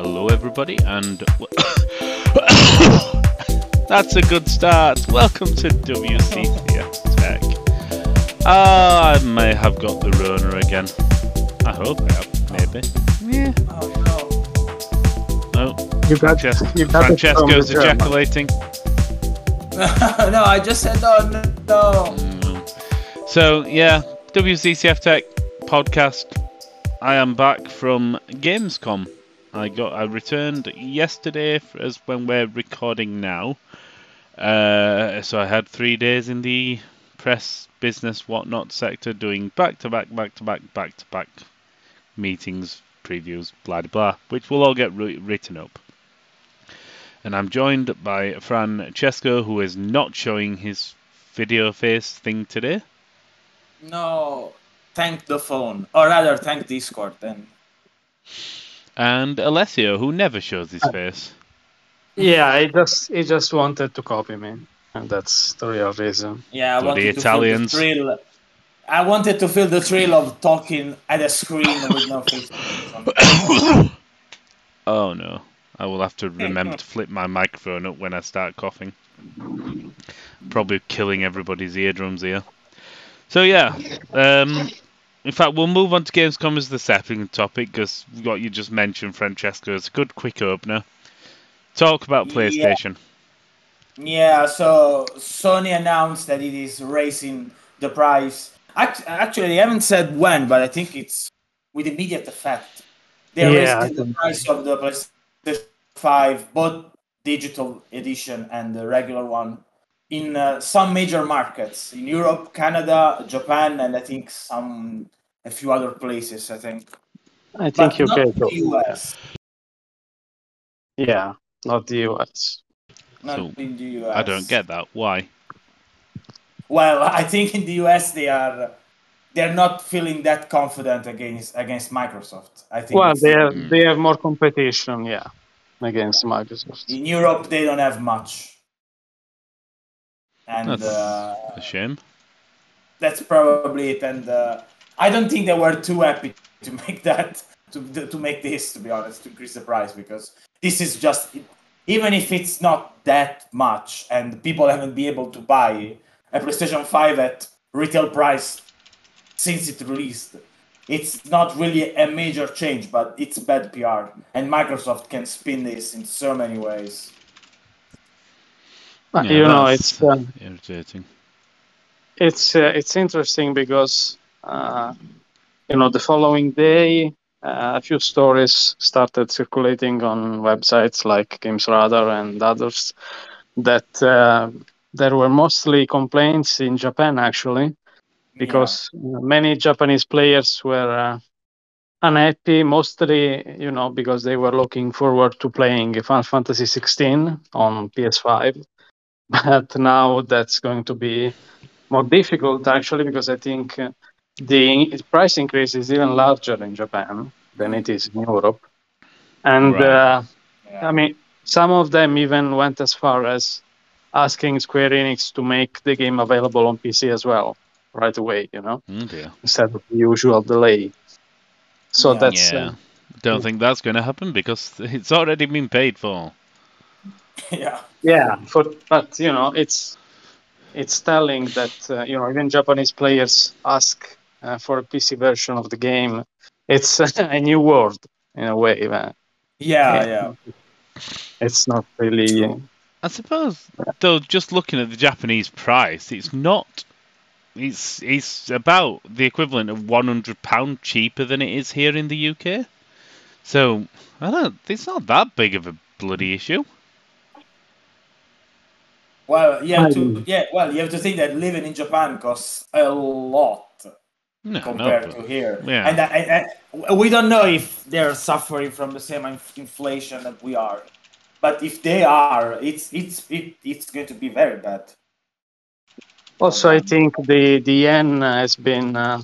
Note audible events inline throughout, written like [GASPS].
Hello, everybody, and [COUGHS] that's a good start. Welcome to WCCF Tech. Ah, I may have got the Rona again. I hope I have, maybe. Yeah. Oh No, no. You got, Francesco, you got it Francesco's the ejaculating. [LAUGHS] no, I just said no, no. Mm. So yeah, WCCF Tech podcast. I am back from Gamescom. I got I returned yesterday as when we're recording now. Uh, so I had three days in the press, business, whatnot sector, doing back to back, back to back, back to back meetings, previews, blah blah blah, which will all get wri- written up. And I'm joined by Francesco, who is not showing his video face thing today. No, thank the phone, or rather, thank Discord. Then And Alessio, who never shows his face. Yeah, he just he just wanted to copy me, and that's the real reason. yeah, I Bloody wanted Italians. to feel the thrill. I wanted to feel the thrill of talking at a screen with no [COUGHS] face. [COUGHS] Oh no. I will have to remember to flip my microphone up when I start coughing. Probably killing everybody's eardrums here. So yeah, um, in fact, we'll move on to Gamescom as the second topic because what you just mentioned, Francesco, is a good quick opener. Talk about PlayStation. Yeah, so Sony announced that it is raising the price. Actually, they haven't said when, but I think it's with immediate effect. They're Yeah, I raising the price of the PlayStation 5, both digital edition and the regular one, in uh, some major markets in Europe, Canada, Japan, and I think some a few other places. I think, I but think not UK. the US. Yeah, not the US. Not So, in the US. I don't get that. Why? Well, [LAUGHS] I think in the US they are they're not feeling that confident against against Microsoft. I think Well, they have they have more competition, yeah, against Microsoft. in Europe they don't have much, and That's uh, a shame. that's probably it. And uh, I don't think they were too happy to [LAUGHS] make that to to make this to be honest to increase the price because this is just even if it's not that much and people haven't been able to buy a PlayStation 5 at retail price since it released. It's not really a major change, but it's bad PR, and Microsoft can spin this in so many ways. Yeah, you know, it's uh, irritating. it's uh, it's interesting because you know the following day uh, a few stories started circulating on websites like GamesRadar and others that uh, there were mostly complaints in Japan actually because uh, many Japanese players were uh, unhappy, mostly you know because they were looking forward to playing Final Fantasy 16 on PS5, [LAUGHS] but now that's going to be more difficult actually because I think uh, the price increase is even larger in Japan than it is in Europe, and Right. uh, Yeah. I mean some of them even went as far as asking Square Enix to make the game available on PC as well right away, you know, Oh instead of the usual delay. So Yeah. that's yeah. uh, Don't think that's going to happen because [LAUGHS] it's already been paid for. [LAUGHS] yeah. yeah. For but you know, it's it's telling that uh, you know even Japanese players ask Uh, for a PC version of the game. It's [LAUGHS] a new world in a way. Man. Yeah, yeah. It's not really. Uh, I suppose, though, just looking at the Japanese price, it's not. It's it's about the equivalent of one hundred pound cheaper than it is here in the UK. So I don't. It's not that big of a bloody issue. Well, you have I to. Yeah, well, you have to think that living in Japan costs a lot No, compared no, to here. yeah. And I, I, we don't know if they're suffering from the same inf- inflation that we are. But if they are, it's it's it, it's going to be very bad. Also, I think the the yen has been, uh,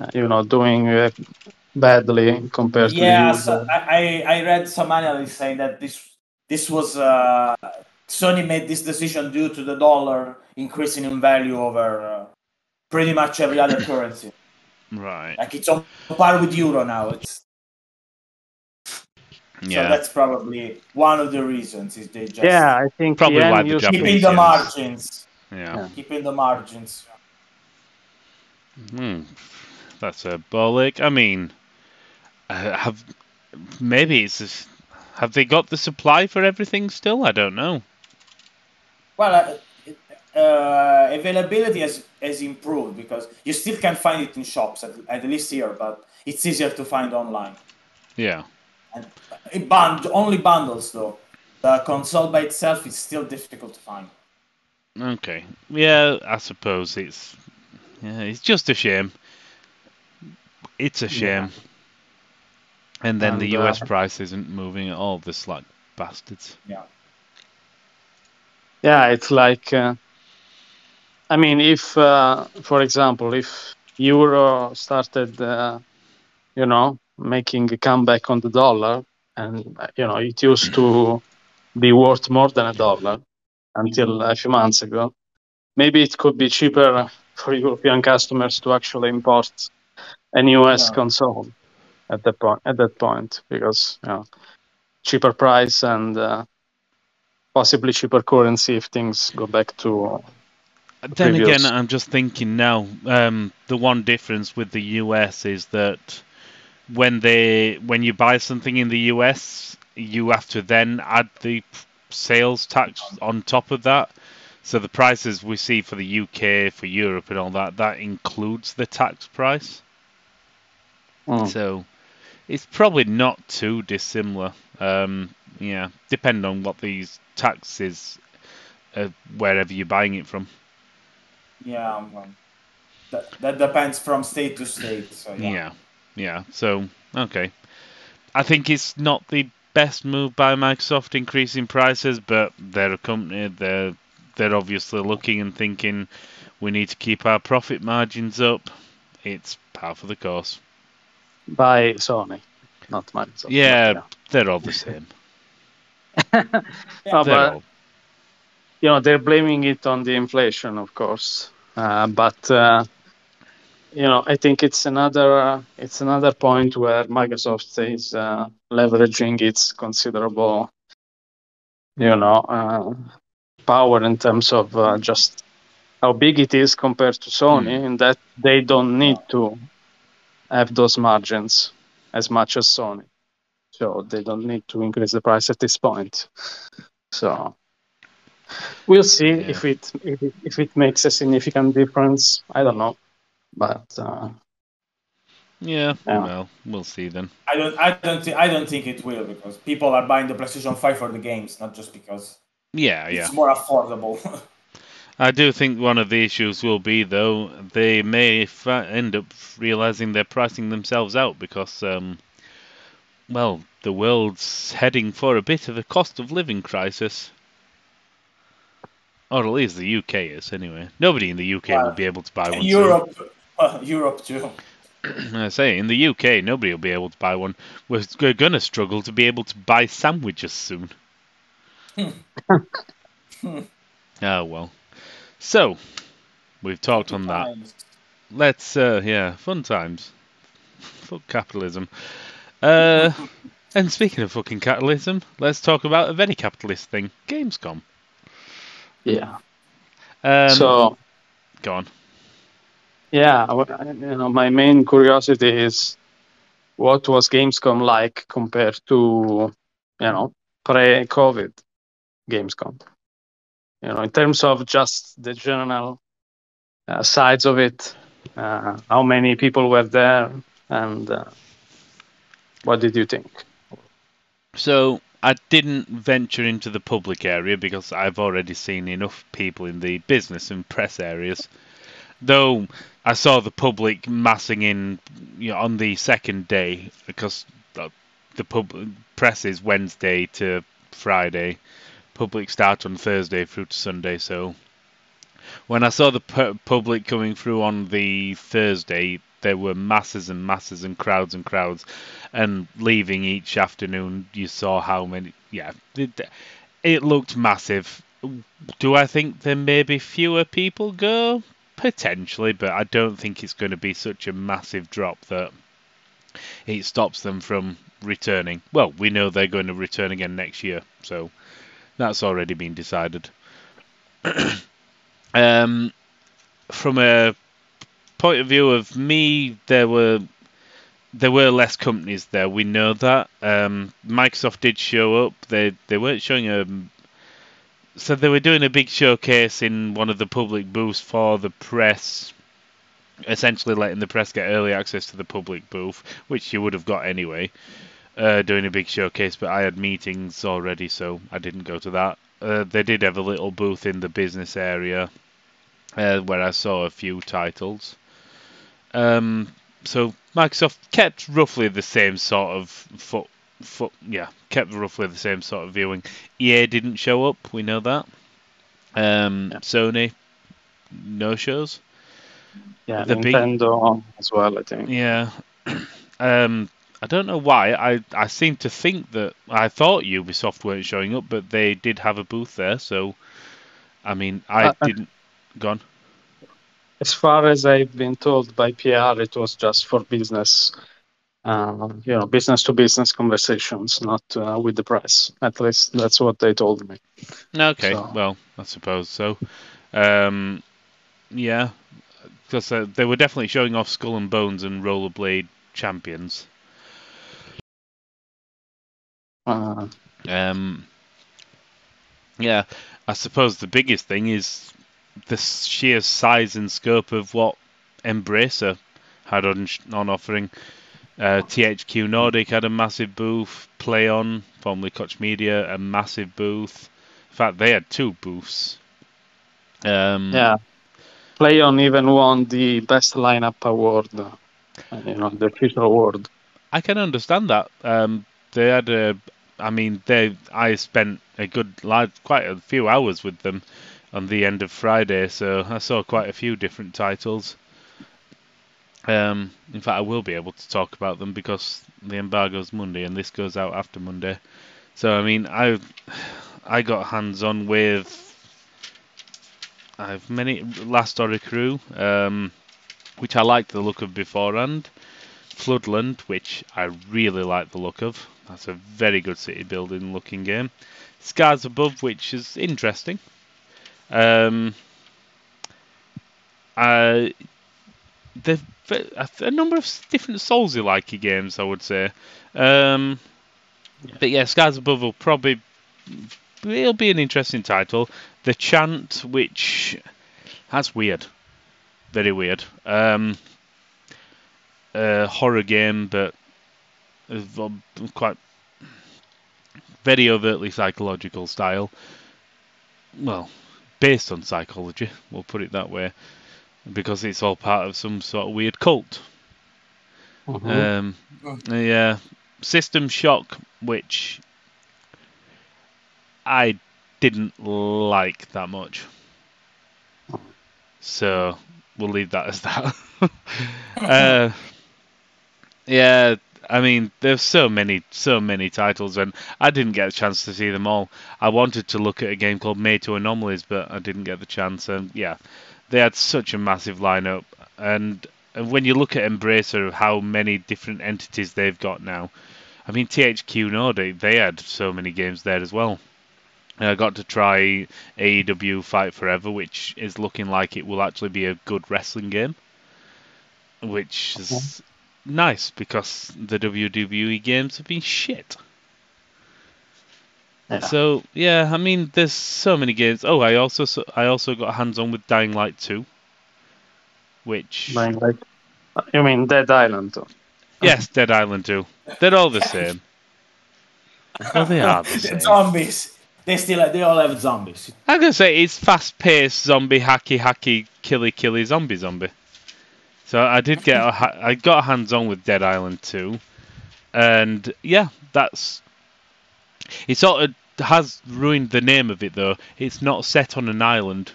uh, you know, doing uh, badly compared to the Yeah, so I, I I read some analysts saying that this this was uh, Sony made this decision due to the dollar increasing in value over uh, pretty much every other [COUGHS] currency. right. Like it's on par with euro now. It's Yeah. So that's probably one of the reasons is they just Yeah, I think Probably the why end the user- Japanese- keeping the margins, yeah. Yeah. keeping the margins. Hmm. That's a ball ache. I mean, uh, have maybe it's just, have they got the supply for everything still? I don't know. Well, uh, uh, availability has, has improved because you still can find it in shops, at, at least here, but it's easier to find online. Yeah. And it bund- only bundles though. The console by itself is still difficult to find. Okay. Yeah, I suppose it's yeah, it's just a shame. It's a shame. And then the And, uh, US price isn't moving at all, the slack bastards. Yeah. Yeah, it's like, uh, I mean, if, uh, for example, if euro started, uh, you know, making a comeback on the dollar, and uh, you know, it used to be worth more than a dollar until a few months ago. Maybe it could be cheaper for [LAUGHS] European customers to actually import an US Yeah. console at that point. At that point, because you know, cheaper price and uh, possibly cheaper currency if things go back to Then previous- again, I'm just thinking now. Um, the one difference with the US is that when they when you buy something in the US, you have to then add the sales tax on top of that. So the prices we see for the UK, for Europe, and all that that includes the tax price. Mm. So it's probably not too dissimilar. Um, yeah, depend on what these taxes, uh, wherever you're buying it from. Yeah. um, that, that depends from state to state. So yeah. Yeah. yeah, So okay, I think it's not the best move by Microsoft increasing prices, but they're a company. They're they're obviously looking and thinking we need to keep our profit margins up. It's par for the course. by Sony, not Microsoft. Yeah, But, they're all the same. No, [LAUGHS] They're but all. you know they're blaming it on the inflation, of course. Uh, but uh, you know, I think it's another uh, it's another point where Microsoft is uh, leveraging its considerable, you know, uh, power in terms of uh, just how big it is compared to Sony, Hmm. in that they don't need to have those margins as much as Sony. So they don't need to increase the price at this point. So we'll see Yeah. if it if it, makes a significant difference. I don't know, but uh, Yeah, Yeah. well, we'll see then. I don't. I don't. Thi- I don't think it will because people are buying the PlayStation Five for the games, not just because Yeah, yeah. it's more affordable. [LAUGHS] I do think one of the issues will be, though, they may fa- end up realizing they're pricing themselves out because, um, well, the world's heading for a bit of a cost of living crisis. Or at least the UK is, anyway. Nobody in the UK will be able to buy one. soon. Europe, uh, Europe too. [CLEARS THROAT] I say, in the UK, nobody will be able to buy one. We're, we're going to struggle to be able to buy sandwiches soon. oh, [LAUGHS] well. So, we've talked on that. Times. Let's, uh, yeah, fun times. Fuck capitalism. Uh, [LAUGHS] and speaking of fucking capitalism, let's talk about a very capitalist thing Gamescom. Yeah. Um, so go on. yeah, you know, my main curiosity is what was Gamescom like compared to you know pre-COVID Gamescom. You know, in terms of just the general uh, sides of it, uh, how many people were there, and uh, what did you think? So, I didn't venture into the public area because I've already seen enough people in the business and press areas. Though I saw the public massing in you know, on the second day because the, pub press is Wednesday to Friday. Public start on Thursday through to Sunday. So when I saw the pu- public coming through on the Thursday, there were masses and masses and crowds and crowds and leaving each afternoon, you saw how many. Yeah, it, it looked massive. Do I think there may be fewer people go? Potentially, but I don't think it's going to be such a massive drop that it stops them from returning. Well, we know they're going to return again next year, so that's already been decided. [CLEARS THROAT] um, from a point of view of me, there were there were less companies there. We know that. Um, Microsoft did show up. They they weren't showing a. So they were doing a big showcase in one of the public booths for the press, essentially letting the press get early access to the public booth, which you would have got anyway. Uh, doing a big showcase, but I had meetings already, so I didn't go to that. Uh, they did have a little booth in the business area uh, where I saw a few titles. Um, so Microsoft kept roughly the same sort of foot, foot, yeah, kept roughly the same sort of viewing. EA didn't show up, we know that. Um, Yeah. Sony, no shows. Yeah, The big- Nintendo as well, I think. Yeah. [COUGHS] um, I don't know why. I, I seem to think that I thought Ubisoft weren't showing up, but they did have a booth there. So, I mean, I Uh, uh, didn't. Gone. As far as I've been told by PR, it was just for business, uh, you know, business to business conversations, not uh, with the press. At least that's what they told me. Okay. So- Well, I suppose so. Um, yeah, because uh, they were definitely showing off Skull and Bones and Rollerblade Champions. Uh, Um, yeah, I suppose the biggest thing is the sheer size and scope of what Embracer had on on offering. Uh, THQ Nordic had a massive booth. Plaion, formerly Koch Media, a massive booth. In fact, they had two booths. Um, yeah, Plaion even won the best lineup award, uh, you know, the future award. I can understand that. Um, they had a, I mean, they. I spent a good, quite a few hours with them on the end of Friday, so I saw quite a few different titles. Um, in fact, I will be able to talk about them because the embargo's Monday, and this goes out after Monday. So, I mean, I, I got hands on with. I've many Last Oricru, um, which I liked the look of beforehand. Floodland, which I really like the look of. That's a very good city building looking game. Scars Above, which is interesting. Um, uh, a, number of different Soulsy like games, I would say. Um, But yeah, Scars Above will probably it'll be an interesting title. The Chant, which that's weird, very weird. Um, a horror game, but um, quite very overtly psychological style. Well, based on psychology, we'll put it that way, because it's all part of some sort of weird cult. Mhm. Um, yeah, System Shock, which I didn't like that much. So we'll leave that as that. [LAUGHS] uh, yeah, I mean, there's so many, so many titles, and I didn't get a chance to see them all. I wanted to look at a game called Mato Anomalies, but I didn't get the chance. And yeah, they had such a massive lineup, and and when you look at Embracer how many different entities they've got now, I mean THQ Nordic they had so many games there as well. And I got to try AEW Fight Forever, which is looking like it will actually be a good wrestling game, which is nice because the WWE games have been shit. Yeah. So yeah, I mean, there's so many games. Oh, I also so- I also got hands on with Dying Light 2, which Dying Light. You mean Dead Island? yes, Dead Island 2. They're all the same. Well, they are the [LAUGHS] same. zombies. They still they all have zombies. I'm gonna say it's fast-paced zombie hacky hacky killy killy zombie zombie. So I did get a I got hands on with Dead Island 2, and yeah, that's it. Sort of has ruined the name of it though. It's not set on an island,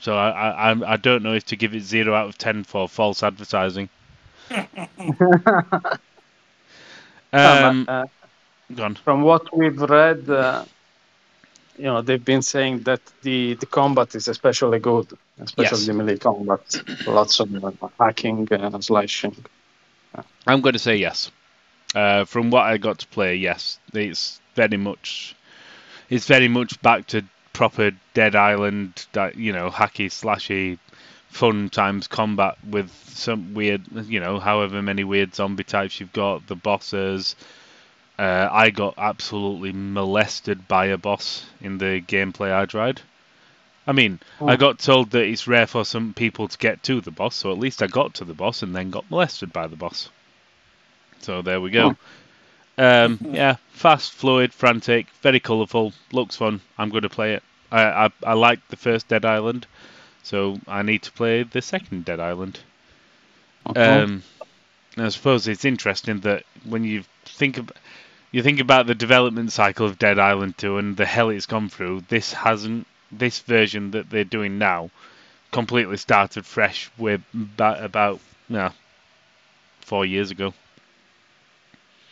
so I I I'm- don't know if to give it zero out of ten for false advertising. [LAUGHS] Um, uh, from what we've read, uh, you know, they've been saying that the, the combat is especially good, especially Yes. the melee combat. Lots of uh, hacking and slashing. I'm going to say yes. Uh, from what I got to play, yes, it's very much, it's very much back to proper Dead Island, you know, hacky slashy, fun times combat with some weird, you know, however many weird zombie types you've got, the bosses. Uh, I got absolutely molested by a boss in the gameplay I tried. I mean, I Oh. got told that it's rare for some people to get to the boss, so at least I got to the boss and then got molested by the boss. So there we go. Um, yeah, fast, fluid, frantic, very colourful, looks fun. I'm going to play it. I, I I like the first Dead Island, so I need to play the second Dead Island. Okay. Um, I suppose it's interesting that when you think of, you think about the development cycle of Dead Island 2 and the hell it's gone through, this hasn't this version that they're doing now completely started fresh with about, about yeah, four years ago.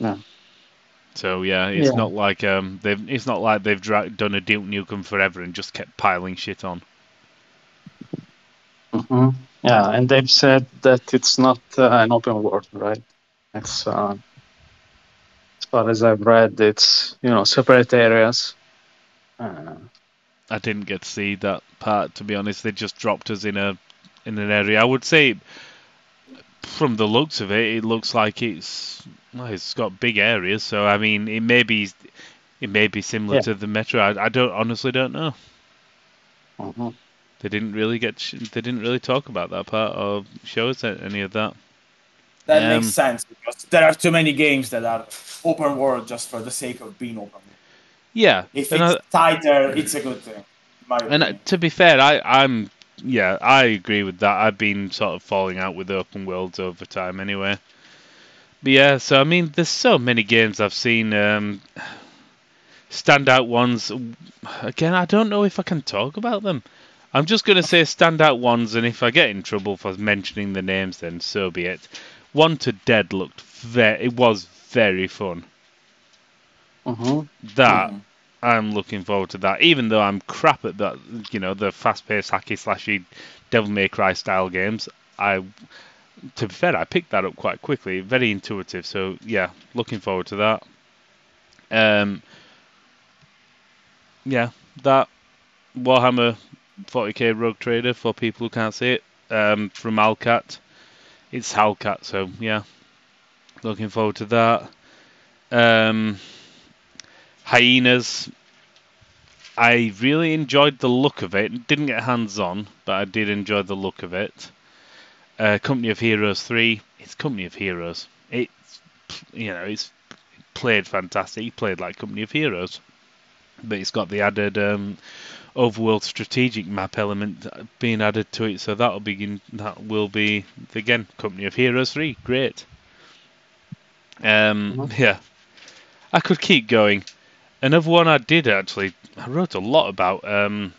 Yeah. So yeah, it's Yeah. not like um they've it's not like they've dra- done a Duke Nukem forever and just kept piling shit on. hmm Yeah, and they've said that it's not uh, an open world, right? It's uh, far as I've read, it's you know separate areas. Uh, I didn't get to see that part to be honest. They just dropped us in a in an area. I would say from the looks of it, it looks like it's well, it's got big areas. So I mean, it may be it may be similar Yeah. to the Metro. I, I don't honestly don't know. mhm. They didn't really get they didn't really talk about that part or show us any of that. That Um, makes sense because there are too many games that are open world just for the sake of being open. Yeah, If it's I- tighter, it's a good thing. And uh, opinion. to be fair, I, I'm yeah, I agree with that. I've been sort of falling out with open worlds over time anyway. But yeah, so I mean, there's so many games I've seen. Um, standout ones. Again, I don't know if I can talk about them. I'm just going to say standout ones, and if I get in trouble for mentioning the names, then so be it. Wanted: Dead looked very. It was very fun. Mhm. That. I'm looking forward to that. Even though I'm crap at that, you know, the fast-paced hacky slashy Devil May Cry style games. I, to be fair, I picked that up quite quickly. Very intuitive. So yeah, looking forward to that. Um, yeah, that Warhammer 40k Rogue Trader for people who can't see it um, from Owlcat. It's Owlcat, so yeah, looking forward to that. Um, Hyenas. I really enjoyed the look of it. Didn't get hands on, but I did enjoy the look of it. Uh, Company of Heroes 3. It's Company of Heroes. It's, you know, it's played fantastic. It played like Company of Heroes. But it's got the added um, overworld strategic map element being added to it, so that'll begin. That will be again Company of Heroes 3. Great. Um, Mhm. Yeah, I could keep going. Another one I did actually, I wrote a lot about, um,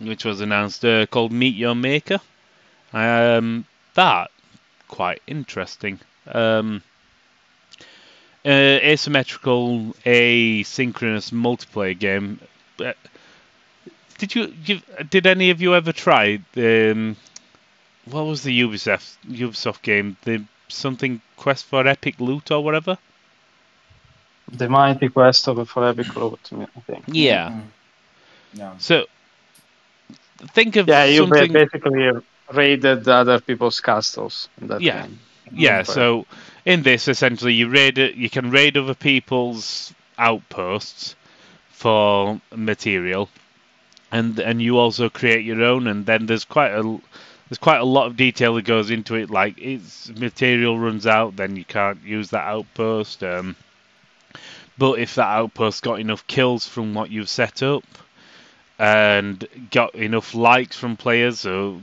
which was announced uh, called Meet Your Maker. Um, that quite interesting. Um, uh, asymmetrical, asynchronous multiplayer game. Did you, you? Did any of you ever try? Um, what was the Ubisoft Ubisoft game? The something Quest for Epic Loot or whatever. The mighty quest of for epic loot, I think. Yeah. Mhm. Yeah. So think of Yeah, you something. basically raided other people's castles that Yeah. game. Yeah, Okay. so in this, essentially, you raid. You can raid other people's outposts for material, and and you also create your own. And then there's quite a there's quite a lot of detail that goes into it. Like its material runs out, then you can't use that outpost. Um, but if that outpost got enough kills from what you've set up, and got enough likes from players, or,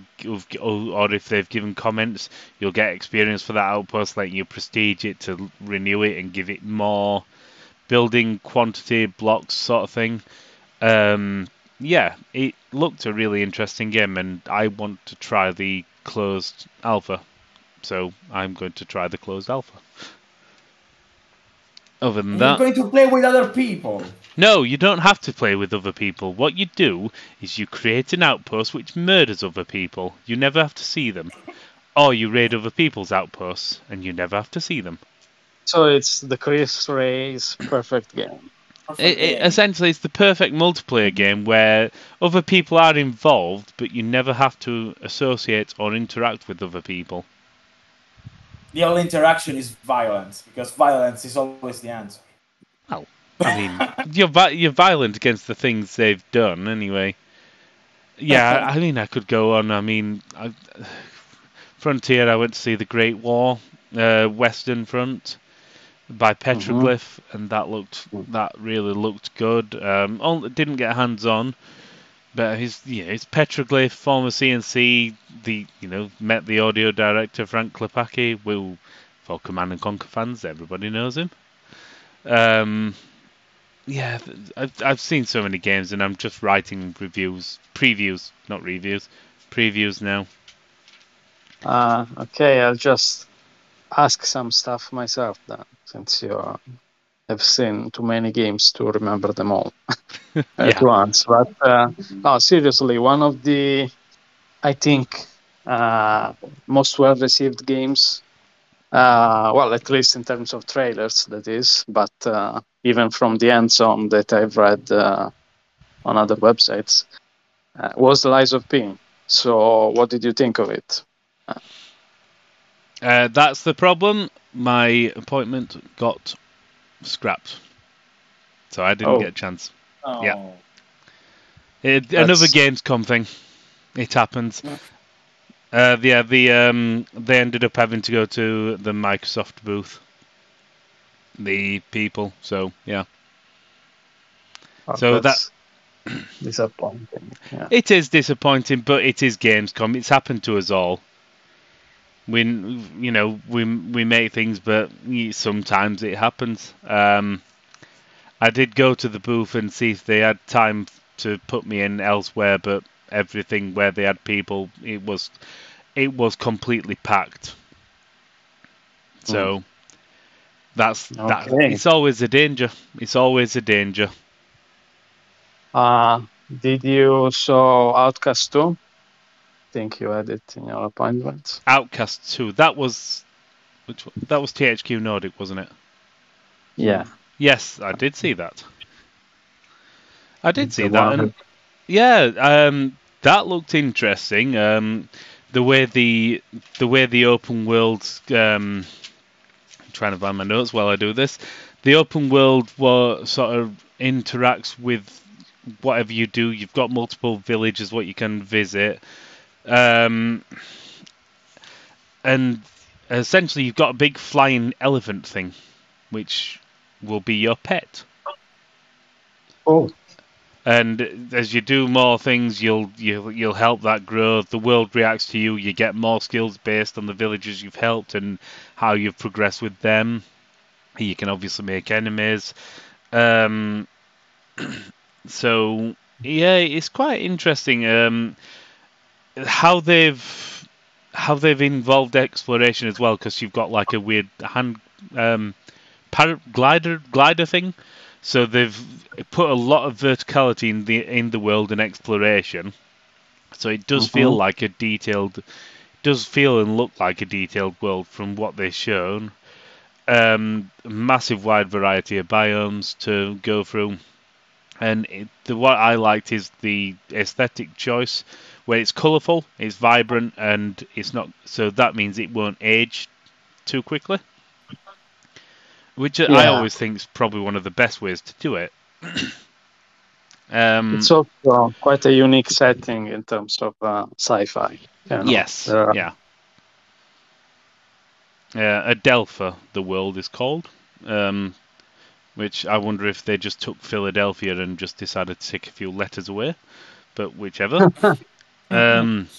or if they've given comments, you'll get experience for that outpost, letting you prestige it to renew it and give it more building quantity blocks, sort of thing. Um, yeah, it looked a really interesting game, and I want to try the closed alpha, so I'm going to try the closed alpha. Other than You're that, going to play with other people. no, you don't have to play with other people. What you do is you create an outpost which murders other people. You never have to see them. Or you raid other people's outposts and you never have to see them. So it's the Chris Wray's perfect game. It, it, essentially, it's the perfect multiplayer game where other people are involved, but you never have to associate or interact with other people. The only interaction is violence, because violence is always the answer. Well, I mean, [LAUGHS] you're vi- you're violent against the things they've done anyway. Yeah, [LAUGHS] I mean, I could go on. I mean, I, [SIGHS] Frontier. I went to see the Great War, uh, Western Front by Petroglyph, and that looked that really looked good. Um, only, didn't get hands on, but his yeah, his Petroglyph, former CNC, the you know met the audio director Frank Klepacki. Will for Command and Conquer fans, everybody knows him. Um, yeah, I've I've seen so many games, and I'm just writing reviews, previews, not reviews, previews now. Uh, okay, I'll just ask some stuff myself then, since you have seen too many games to remember them all at [LAUGHS] Yeah. once. But uh, no, seriously, one of the, I think, uh, most well received games. Uh, well, at least in terms of trailers, that is. But uh, even from the end on that I've read uh, on other websites, uh, was Lies of P. So, what did you think of it? Uh, that's the problem. My appointment got scrapped, so I didn't Oh. get a chance. Oh. Yeah. It, another Gamescom thing. It happens. Uh, yeah, the um, they ended up having to go to the Microsoft booth. The people, so yeah, Oh, So that- that's disappointing. Yeah. it is disappointing, but it is Gamescom. It's happened to us all. We, you know, we we make things, but sometimes it happens. Um, I did go to the booth and see if they had time to put me in elsewhere, but everything where they had people, it was it was completely packed. So that's that. It's always a danger. It's always a danger. Uh, did you saw Outcast 2? Think you had it in your appointment. Outcast Two. That was which that was THQ Nordic, wasn't it? Yeah. Yes, I did see that. I did see The that, and yeah, um, that looked interesting. Um, the way the the way the open world. Um, I'm trying to find my notes while I do this. The open world sort of interacts with whatever you do. You've got multiple villages what you can visit, um, and essentially you've got a big flying elephant thing, which will be your pet. Oh, And as you do more things, you'll you'll you'll help that grow. The world reacts to you. You get more skills based on the villages you've helped and how you've progressed with them. You can obviously make enemies. Um, [CLEARS THROAT] so yeah, it's quite interesting um, how they've how they've involved exploration as well. Because you've got like a weird hand um, glider glider thing. So they've put a lot of verticality in the in the world and exploration. So it does feel Mhm. like a detailed, does feel and look like a detailed world from what they've shown. Um, massive wide variety of biomes to go through, and it, the what I liked is the aesthetic choice, where it's colourful, it's vibrant, and it's not. So that means it won't age too quickly which I always think is probably one of the best ways to do it. [CLEARS THROAT] um, it's also quite a unique setting in terms of uh, sci-fi. you know. yes, are- yeah. Uh, Adelpha, the world is called, um, which I wonder if they just took Philadelphia and just decided to take a few letters away, but whichever. [LAUGHS] um,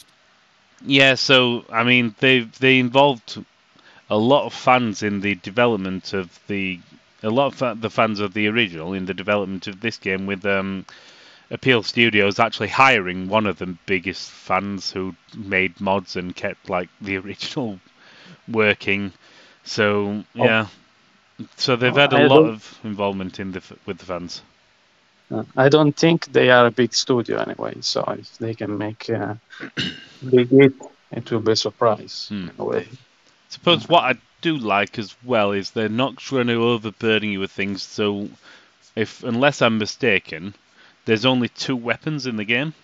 yeah, so I mean they they involved a lot of fans in the development of the a lot of fa- the fans of the original in the development of this game with um, Appeal Studios actually hiring one of the biggest fans who made mods and kept like the [LAUGHS] original working. So yeah, so they've had a lot of involvement in the f- with the fans. Uh, I don't think they are a big studio anyway, so if they can make a [CLEARS THROAT] big hit, it will be a surprise Hmm. in a way. suppose what I do like as well is they're not trying to overburden you with things. So, if unless I'm mistaken, there's only two weapons in the game,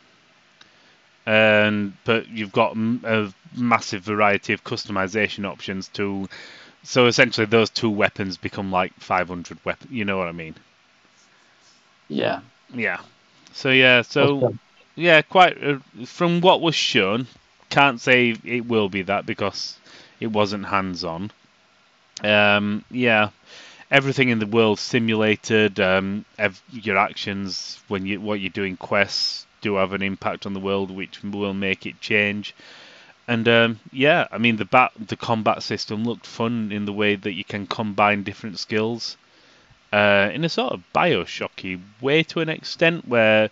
and but you've got a massive variety of customization options to. So essentially, those two weapons become like 500 weapons. You know what I mean? Yeah. Yeah. So yeah. So Okay. yeah, quite. Uh, from what was shown, can't say it will be that because it wasn't hands-on. Um, yeah, everything in the world simulated. Um, ev- your actions when you what you're doing quests do have an impact on the world, which will make it change. And um, yeah, I mean the bat the combat system looked fun in the way that you can combine different skills uh, in a sort of Bioshocky way to an extent, where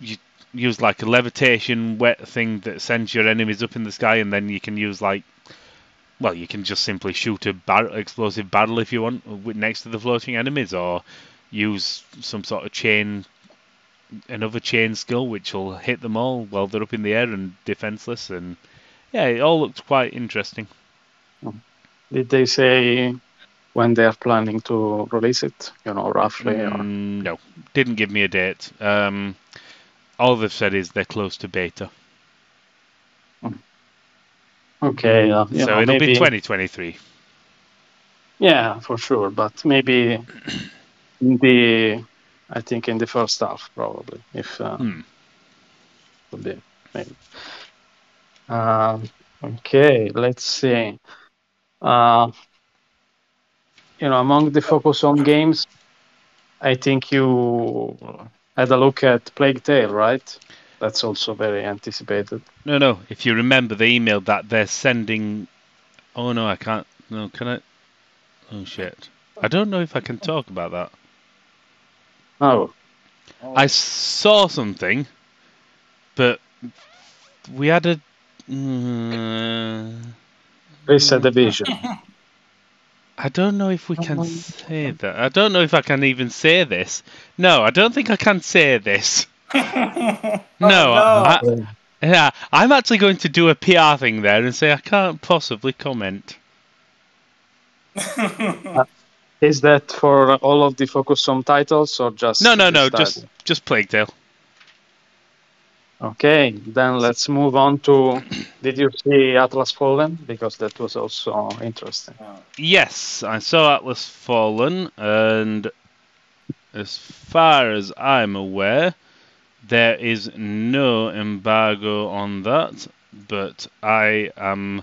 you use like a levitation wet thing that sends your enemies up in the sky, and then you can use like, well, you can just simply shoot a bar- explosive barrel if you want next to the floating enemies, or use some sort of chain, another chain skill which will hit them all while they're up in the air and defenseless, and yeah, it all looked quite interesting. Did they say when they are planning to release it? You know, roughly. Or... Mm, no, didn't give me a date. Um, all they've said is they're close to beta, Okay. Uh, so know, it'll maybe, be 2023. Yeah, for sure. But maybe in the, I think in the first half probably, if uh, Hmm. could be maybe. Um, okay, let's see. Uh, you know, among the focus on games, I think you had a look at Plague Tale, right? That's also very anticipated. No, no. If you remember the email that they're sending. Oh no, I can't. No, can I? Oh shit. I don't know if I can talk about that. Oh, Oh, I saw something, but we had a. Mm, Chris had a vision. [LAUGHS] I don't know if we can say that. I don't know if I can even say this. No, I don't think I can say this. [LAUGHS] Oh, No, I, Uh, yeah, I'm actually going to do a PR thing there and say I can't possibly comment. [LAUGHS] Is that for all of the focus on titles or just No, no, no, just just Plague Tale. Okay, then let's move on to. Did you see Atlas Fallen? Because that was also interesting. Uh, yes, I saw Atlas Fallen, and as far as I'm aware, there is no embargo on that. But I am.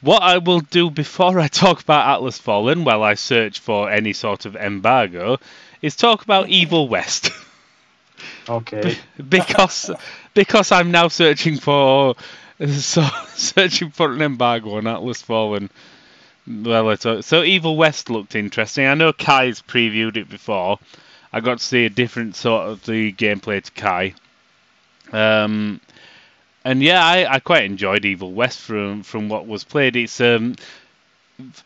What I will do before I talk about Atlas Fallen, while I search for any sort of embargo, is talk about Evil West. [LAUGHS] Okay. [LAUGHS] because because I'm now searching for so [LAUGHS] searching for an embargo on Atlas Fallen. Well, it's a, so Evil West looked interesting. I know Kai's previewed it before. I got to see a different sort of the gameplay to Kai. Um, and yeah, I, I quite enjoyed Evil West from from what was played. It's um,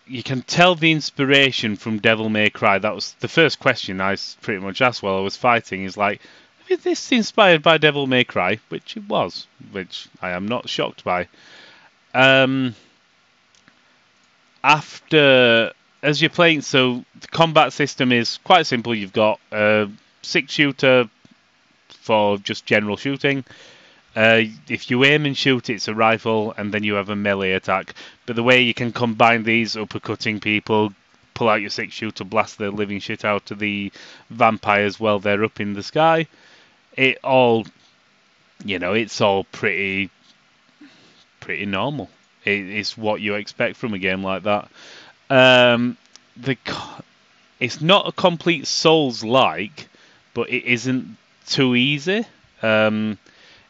you can tell the inspiration from Devil May Cry. That was the first question I pretty much asked while I was fighting. Is like, is this inspired by Devil May Cry? Which it was, which I am not shocked by. Um, after as you're playing, so the combat system is quite simple. You've got a six shooter for just general shooting. Uh, if you aim and shoot, it's a rifle, and then you have a melee attack. But the way you can combine these, uppercutting people, pull out your six shooter, blast the living shit out of the vampires while they're up in the sky, it all, you know, it's all pretty, pretty normal. It, it's what you expect from a game like that. Um, the it's not a complete Souls like, but it isn't too easy. Um,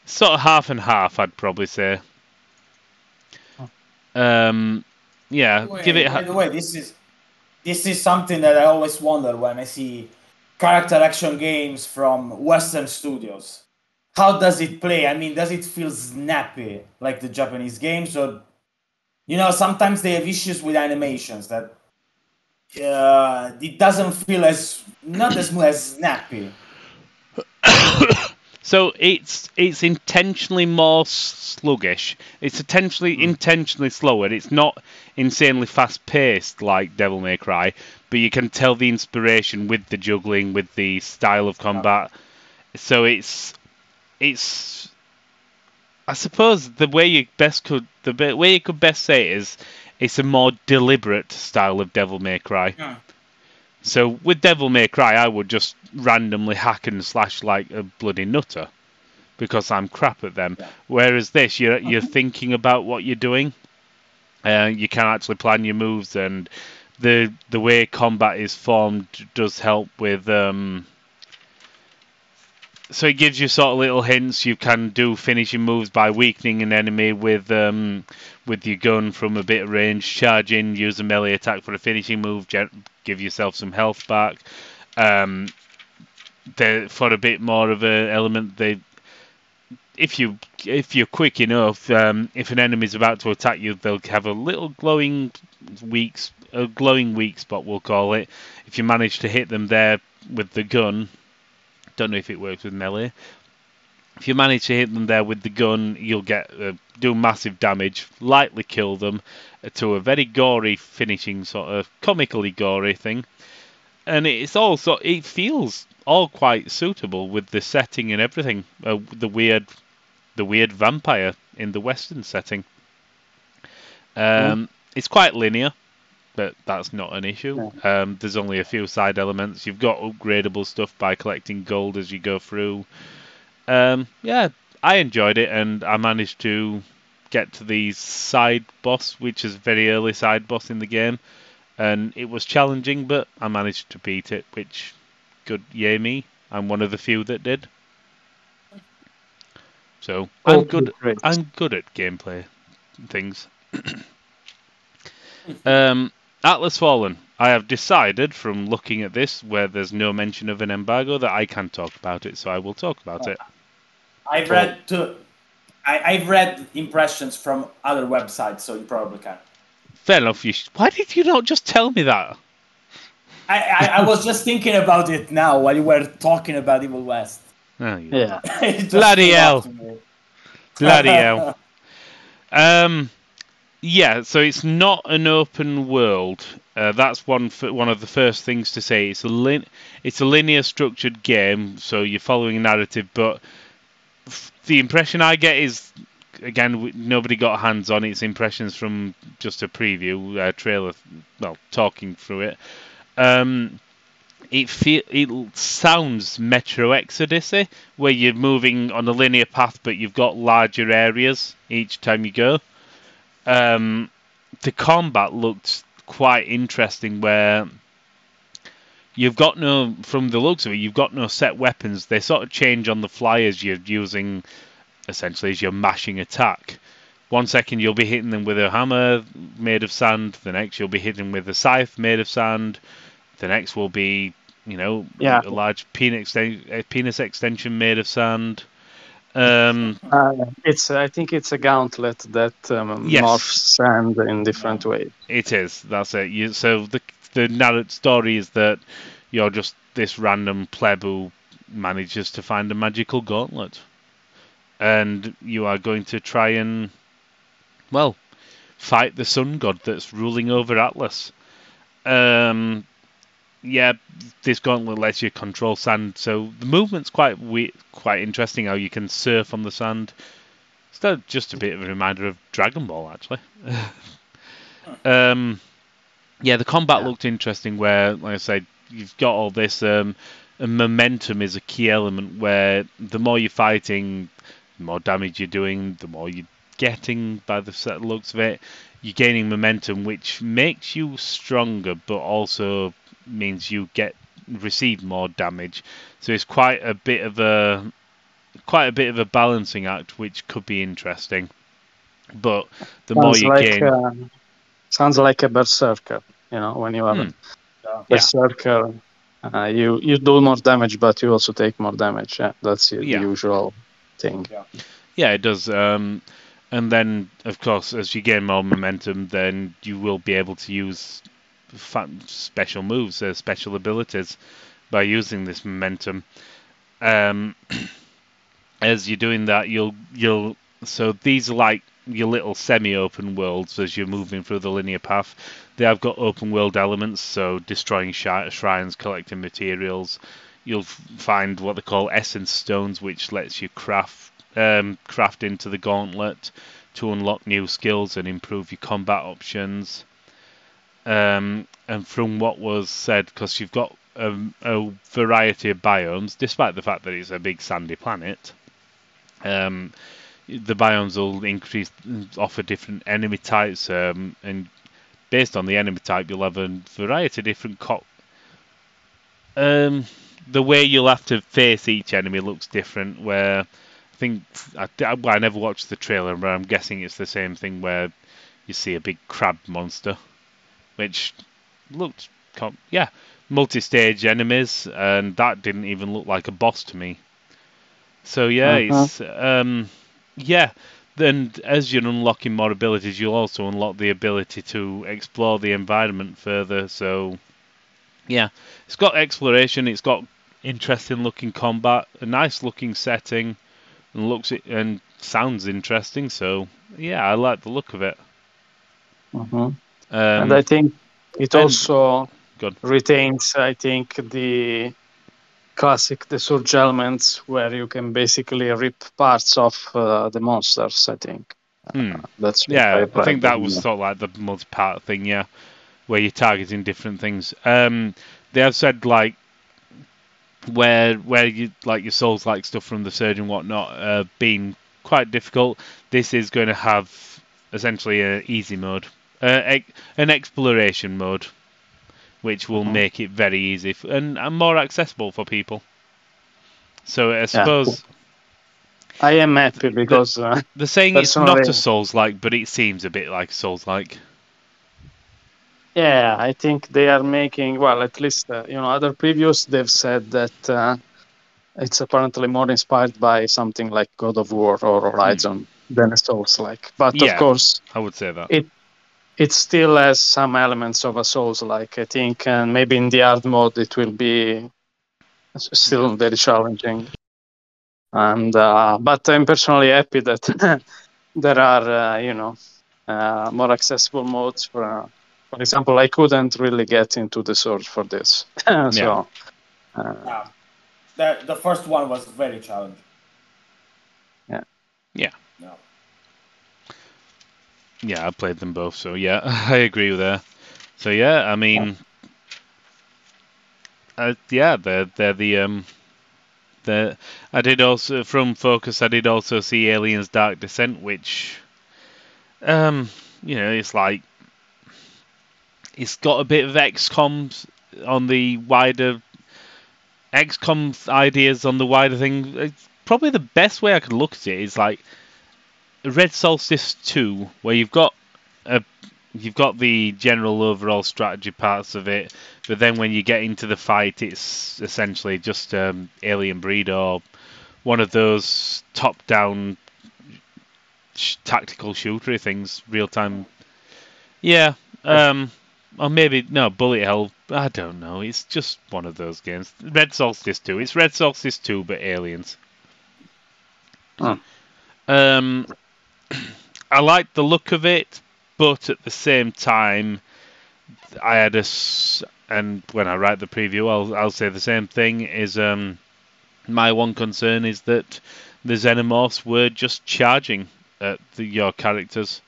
sort of half and half, I'd probably say. Um, yeah, By the give way- it. By Ha- the way, this is this is something that I always wonder when I see character action games from Western studios. How does it play? I mean, does it feel snappy like the Japanese games, or you know, sometimes they have issues with animations that uh, it doesn't feel as not as as snappy. So it's it's intentionally more sluggish. It's intentionally Hmm. intentionally slower. It's not insanely fast paced like Devil May Cry, but you can tell the inspiration with the juggling, with the style of combat. So it's it's I suppose the way you best could the way you could best say it is it's a more deliberate style of Devil May Cry. Yeah. So with Devil May Cry, I would just randomly hack and slash like a bloody nutter because I'm crap at them. Yeah. Whereas this, you're [LAUGHS] you're thinking about what you're doing. Uh, you can actually plan your moves, and the the way combat is formed does help with. Um, so it gives you sort of little hints. You can do finishing moves by weakening an enemy with um, with your gun from a bit of range. Charge in, use a melee attack for a finishing move. Give yourself some health back. Um, for a bit more of an element, they if you if you're quick enough, um, if an enemy's about to attack you, they'll have a little glowing weak a glowing weak spot, we'll call it. If you manage to hit them there with the gun, don't know if it works with melee. If you manage to hit them there with the gun, you'll get uh, do massive damage, lightly kill them uh, to a very gory finishing sort of comically gory thing. And it's also it feels all quite suitable with the setting and everything. Uh, the weird, the weird vampire in the western setting. Um, It's quite linear, but that's not an issue. Um, there's only a few side elements. You've got upgradable stuff by collecting gold as you go through. Um, yeah, I enjoyed it, and I managed to get to the side boss, which is a very early side boss in the game, and it was challenging, but I managed to beat it, which good yay me. I'm one of the few that did. So I'm good. great. I'm good at gameplay things. [COUGHS] um, Atlas Fallen. I have decided from looking at this, where there's no mention of an embargo, that I can talk about it. So I will talk about it. I've read to, I, I've read impressions from other websites, so you probably can. Fair enough. You sh- Why did you not just tell me that? I, I, I was just thinking about it now while you were talking about Evil West. Oh, you Yeah. [LAUGHS] Bloody hell. up to me. Bloody hell. [LAUGHS] Um, yeah, so it's not an open world. Uh, that's one one of the first things to say. It's a lin- it's a linear structured game, so you're following a narrative. But f- the impression I get is, again, w- nobody got hands on. It's impressions from just a preview uh, trailer. Well, talking through it. Um, it feel it sounds Metro Exodusy, where you're moving on a linear path, but you've got larger areas each time you go. Um, the combat looked quite interesting, where you've got no, from the looks of it, you've got no set weapons. They sort of change on the fly as you're using, essentially, as you're mashing attack. One second you'll be hitting them with a hammer made of sand. The next you'll be hitting with a scythe made of sand. The next will be, you know, Yeah. a large penis, penis extension made of sand. Um, Uh, it's I think it's a gauntlet that um, Yes. morphs sand in different ways. it is. That's it. You, so the the narrative story is that you're just this random pleb who manages to find a magical gauntlet, and you are going to try and, well, fight the sun god that's ruling over Atlas. Um, yeah, this gauntlet lets you control sand, so the movement's quite we- quite interesting. How you can surf on the sand. It's just a bit of a reminder of Dragon Ball, actually. [LAUGHS] um, yeah, the combat Yeah. looked interesting. Where, like I said, you've got all this. Um, and momentum is a key element. Where the more you're fighting, the more damage you're doing, the more you're getting. By the set looks of it, you're gaining momentum, which makes you stronger, but also means you get receive more damage. So it's quite a bit of a quite a bit of a balancing act, which could be interesting. But the more you like gain, uh, sounds like a berserker. You know, when you have Hmm. a Yeah. berserker, uh, you you do more damage, but you also take more damage. Yeah, that's the Yeah. usual thing. yeah, it does. Um, and then, of course, as you gain more momentum, then you will be able to use fa- special moves, uh, special abilities by using this momentum. Um, [CLEARS THROAT] as you're doing that, you'll you'll so these are like your little semi-open worlds as you're moving through the linear path. They have got open world elements, so destroying shrines, collecting materials. You'll find what they call essence stones, which lets you craft um, craft into the gauntlet to unlock new skills and improve your combat options. Um, and from what was said, because you've got a, a variety of biomes, despite the fact that it's a big sandy planet. Um, the biomes will increase, offer different enemy types, um, and based on the enemy type, you'll have a variety of different. Co- um, the way you'll have to face each enemy looks different. Where I think I, I never watched the trailer, but I'm guessing it's the same thing where you see a big crab monster, which looked, yeah, multi-stage enemies, and that didn't even look like a boss to me. So yeah, uh-huh. it's um, yeah. Then as you're unlocking more abilities, you'll also unlock the ability to explore the environment further. So yeah, it's got exploration. It's got interesting looking combat, a nice looking setting, and looks it and sounds interesting. So yeah, I like the look of it. Uh-huh. Um, and I think it also Good. retains, I think, the classic the surge elements where you can basically rip parts of uh, the monsters. I think hmm. uh, that's yeah. I, I think that was sort of like the multi-part thing, yeah, where you're targeting different things. Um, they have said like where where you like your souls like stuff from the surge and whatnot uh, being quite difficult. This is going to have essentially an easy mode, uh, an exploration mode which will mm-hmm. make it very easy f- and, and more accessible for people. So I suppose. Yeah. I am happy because the, uh, [LAUGHS] the saying it's not a Souls like, but it seems a bit like Souls like. Yeah, I think they are making well. At least uh, you know other previews they've said that uh, it's apparently more inspired by something like God of War or Horizon mm. than a Souls like. But yeah, of course, I would say that it it still has some elements of a Souls like, I think, and maybe in the hard mode it will be still very challenging. And uh, but I'm personally happy that [LAUGHS] there are, uh, you know, uh, more accessible modes. For uh, for example, I couldn't really get into the Surge for this, [LAUGHS] so. Yeah. Uh, yeah. The, the first one was very challenging. Yeah. Yeah. Yeah, I played them both, so yeah, [LAUGHS] I agree with that. So yeah, I mean, uh, yeah, they're they're the um, the I did also from Focus. I did also see Aliens: Dark Descent, which, um, you know, it's like it's got a bit of XCOM on the wider XCOM ideas on the wider thing. It's probably the best way I could look at it is like Red Solstice 2, where you've got a you've got the general overall strategy parts of it, but then when you get into the fight, it's essentially just um, Alien Breed or one of those top-down sh- tactical shootery things, real-time. Yeah, um, or maybe no Bullet Hell. I don't know. It's just one of those games. Red Solstice 2. It's Red Solstice 2, but aliens. Huh. Um, I like the look of it, but at the same time, I had a and when I write the preview, I'll I'll say the same thing. Is um my one concern is that the xenomorphs were just charging at the, your characters.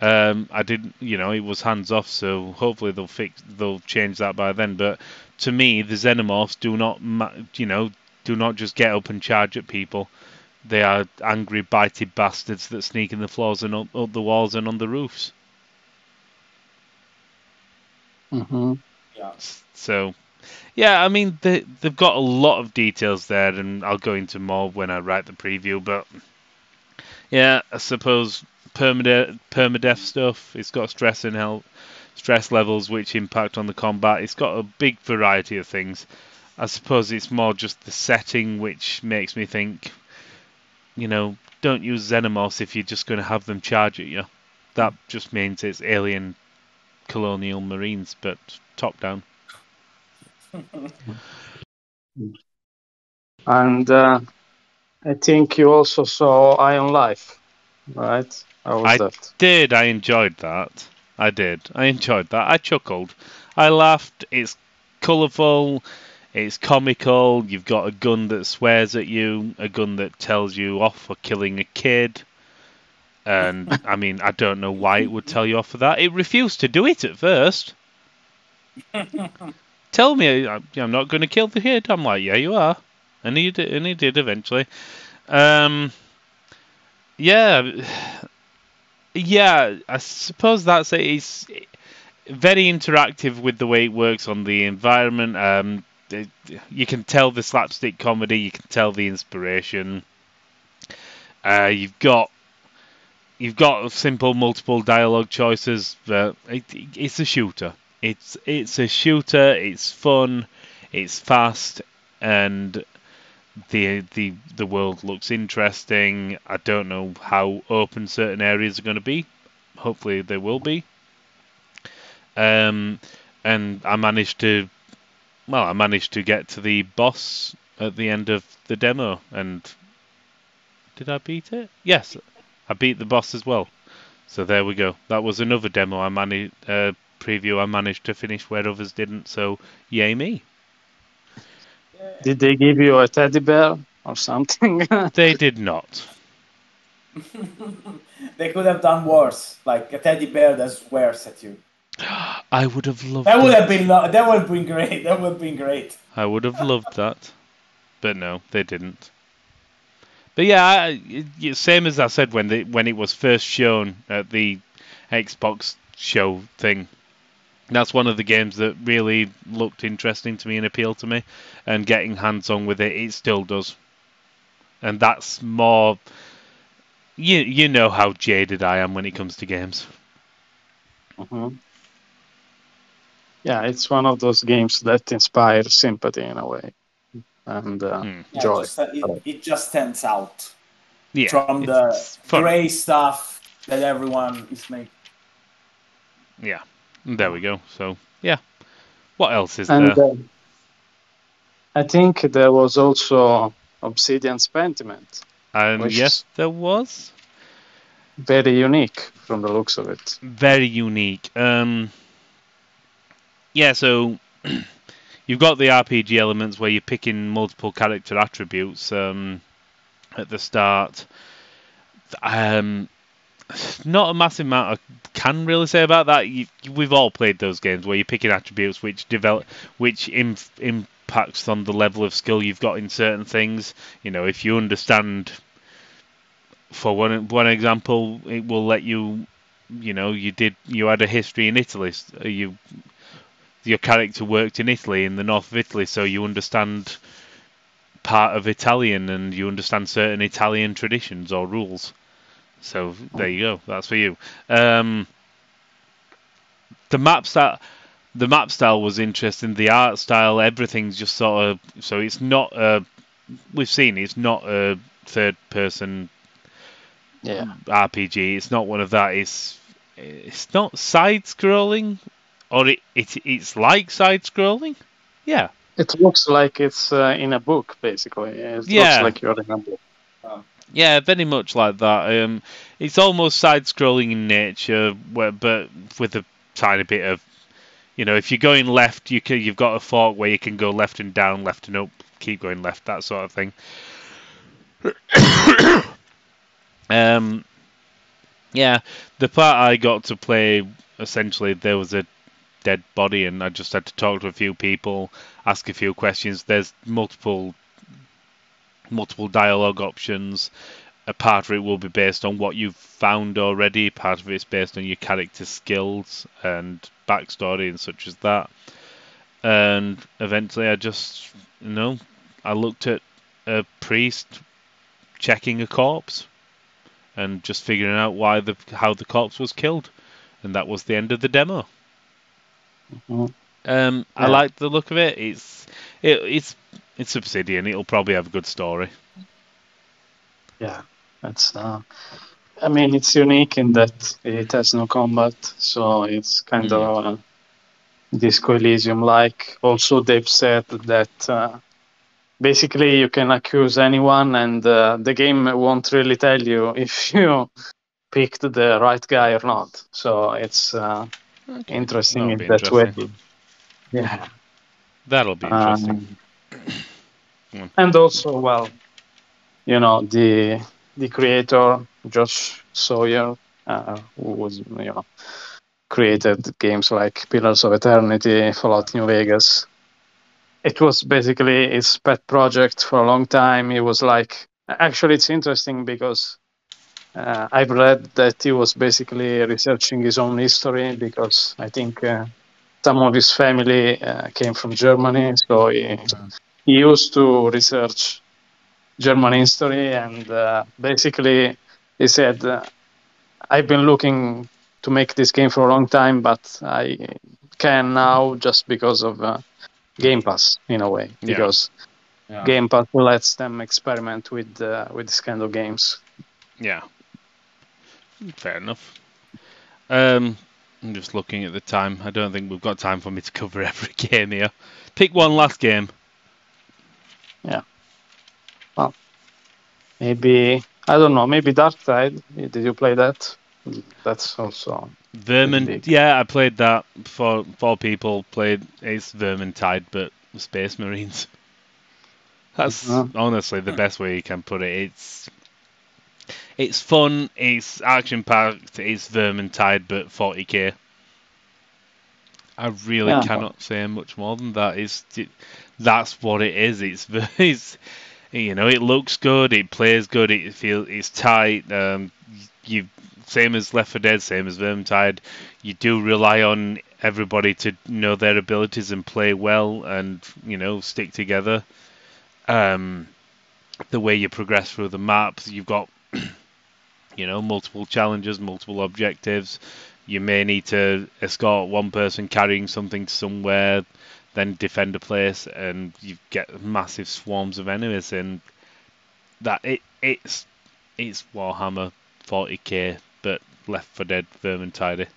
Um, I didn't, you know, it was hands off, so hopefully they'll fix, they'll change that by then. But to me, the xenomorphs do not, you know, do not just get up and charge at people. They are angry, bited bastards that sneak in the floors and up, up the walls and on the roofs. Mm-hmm. Yeah. So, yeah, I mean they they've got a lot of details there, and I'll go into more when I write the preview. But yeah, I suppose permadeath permadeath stuff. It's got stress and health, stress levels which impact on the combat. It's got a big variety of things. I suppose it's more just the setting which makes me think you know, don't use Xenomorphs if you're just going to have them charge at you. That just means it's alien colonial marines, but top down. [LAUGHS] and uh, I think you also saw High on Life, right? I that? did. I enjoyed that. I did. I enjoyed that. I chuckled. I laughed. It's colourful. It's comical. You've got a gun that swears at you, a gun that tells you off for killing a kid. And [LAUGHS] I mean, I don't know why it would tell you off for that. It refused to do it at first. [LAUGHS] Tell me I- I'm not going to kill the kid. I'm like, yeah, you are, and he did, and he did eventually. Um, yeah, yeah. I suppose that's it. It's very interactive with the way it works on the environment. Um, you can tell the slapstick comedy. You can tell the inspiration. Uh, you've got you've got simple multiple dialogue choices. But it, it's a shooter. It's it's a shooter. It's fun. It's fast, and the the the world looks interesting. I don't know how open certain areas are going to be. Hopefully, they will be. Um, and I managed to, well, I managed to get to the boss at the end of the demo, and did I beat it? Yes, I beat the boss as well. So there we go. That was another demo I managed, uh, preview I managed to finish where others didn't. So yay me! Did they give you a teddy bear or something? [LAUGHS] They did not. [LAUGHS] they could have done worse, like a teddy bear that swears at you. [GASPS] I would have loved. That would that. have been lo- that would have been great. That would have been great. I would have loved that, but no, they didn't. But yeah, I, it, same as I said when the when it was first shown at the Xbox show thing. That's one of the games that really looked interesting to me and appealed to me, and getting hands on with it, it still does. And that's more. You you know how jaded I am when it comes to games. Mhm. Yeah, it's one of those games that inspire sympathy in a way, and uh, Hmm. Yeah, joy. Just, it, it just stands out Yeah, from the fun. gray stuff that everyone is making. Yeah, there we go. So yeah, what else is And there? uh, I think there was also Obsidian's Pentiment, And which yes, there was. very unique from the looks of it. very unique. Um, yeah, so [CLEARS THROAT] you've got the RPG elements where you're picking multiple character attributes um, at the start. Um, not a massive amount I can really say about that. You, we've all played those games where you're picking attributes which develop, which Im- impacts on the level of skill you've got in certain things. You know, if you understand, for one one example, it will let you you know you did you had a history in Italy you your character worked in Italy in the north of Italy so you understand part of Italian and you understand certain Italian traditions or rules. So there you go. That's for you. Um the map style the map style was interesting. The art style everything's just sort of so it's not a we've seen it's not a third person Yeah, RPG. It's not one of that. It's it's not side scrolling, or it, it it's like side scrolling. Yeah, it looks like it's uh, in a book, basically. It Yeah. looks like you're in a book. yeah, very much like that. Um, it's almost side scrolling in nature, where, but with a tiny bit of, you know, if you're going left, you can you've got a fork where you can go left and down, left and up, keep going left, that sort of thing. [COUGHS] um, yeah, the part I got to play essentially there was a dead body and I just had to talk to a few people, ask a few questions. There's multiple multiple dialogue options. A part of it will be based on what you've found already. Part of it's based on your character skills and backstory and such as that. And eventually, I just, you know, I looked at a priest checking a corpse and just figuring out why the how the corpse was killed, and that was the end of the demo. Um, I like the look of it. It's it, it's it's Obsidian. It'll probably have a good story. Yeah, that's. Uh, I mean, it's unique in that it has no combat, so it's kind Mm. of uh, Disco Elysium like. Also, they've said that uh, basically you can accuse anyone, and uh, the game won't really tell you [LAUGHS] if you picked the right guy or not. So it's uh, Okay. interesting That'll in be that way. interesting. Yeah. That'll be interesting. Um, and also, well, you know, the the creator Josh Sawyer, uh, who was you know created games like Pillars of Eternity, Fallout New Vegas. It was basically his pet project for a long time. It was like, actually, it's interesting because uh, I've read that he was basically researching his own history because I think uh, some of his family uh, came from Germany, so he, he used to research German history, and uh, basically he said, uh, "I've been looking to make this game for a long time, but I can now just because of uh, Game Pass in a way, Yeah. because Yeah. Game Pass lets them experiment with uh, with this kind of games." Yeah. Fair enough. Um, I'm just looking at the time. I don't think we've got time for me to cover [LAUGHS] every game here. Pick one last game. Yeah. Well, maybe I don't know. Maybe Darktide. Did you play that? That's also Vermin. Yeah, I played that. Four four people played. It's Vermintide, but Space Marines. That's Uh-huh. honestly the best way you can put it. It's it's fun. It's action packed. It's Vermintide, but 40k. I really Yeah. cannot say much more than that. It's that's what it is. It's [LAUGHS] it's you know it looks good. It plays good. It feels it's tight. Um, you same as Left 4 Dead, same as Vermintide. You do rely on everybody to know their abilities and play well, and you know stick together. Um, the way you progress through the maps, you've got [CLEARS THROAT] you know multiple challenges, multiple objectives. You may need to escort one person carrying something somewhere, then defend a place, and you get massive swarms of enemies. And that it it's it's Warhammer 40k, but Left 4 Dead Vermintide.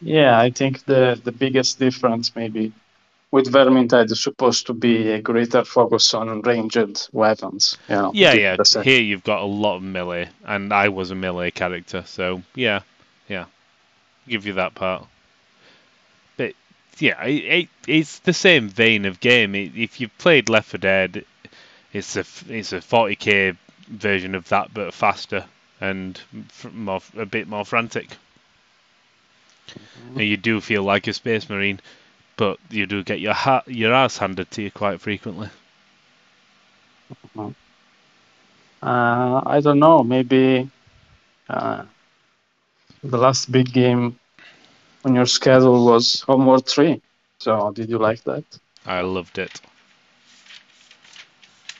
Yeah, I think the the biggest difference maybe with Vermintide is supposed to be a greater focus on ranged weapons. You know, Yeah, yeah. Here you've got a lot of melee, and I was a melee character, so yeah, yeah, give you that part. But yeah, it, it it's the same vein of game. It, if you've played Left 4 Dead, it's a it's a 40k version of that, but faster and more a bit more frantic. Mm-hmm. And you do feel like a space marine, but you do get your ha- your ass handed to you quite frequently. Uh, I don't know. Maybe uh, the last big game on your schedule was Homeworld 3. So, did you like that? I loved it.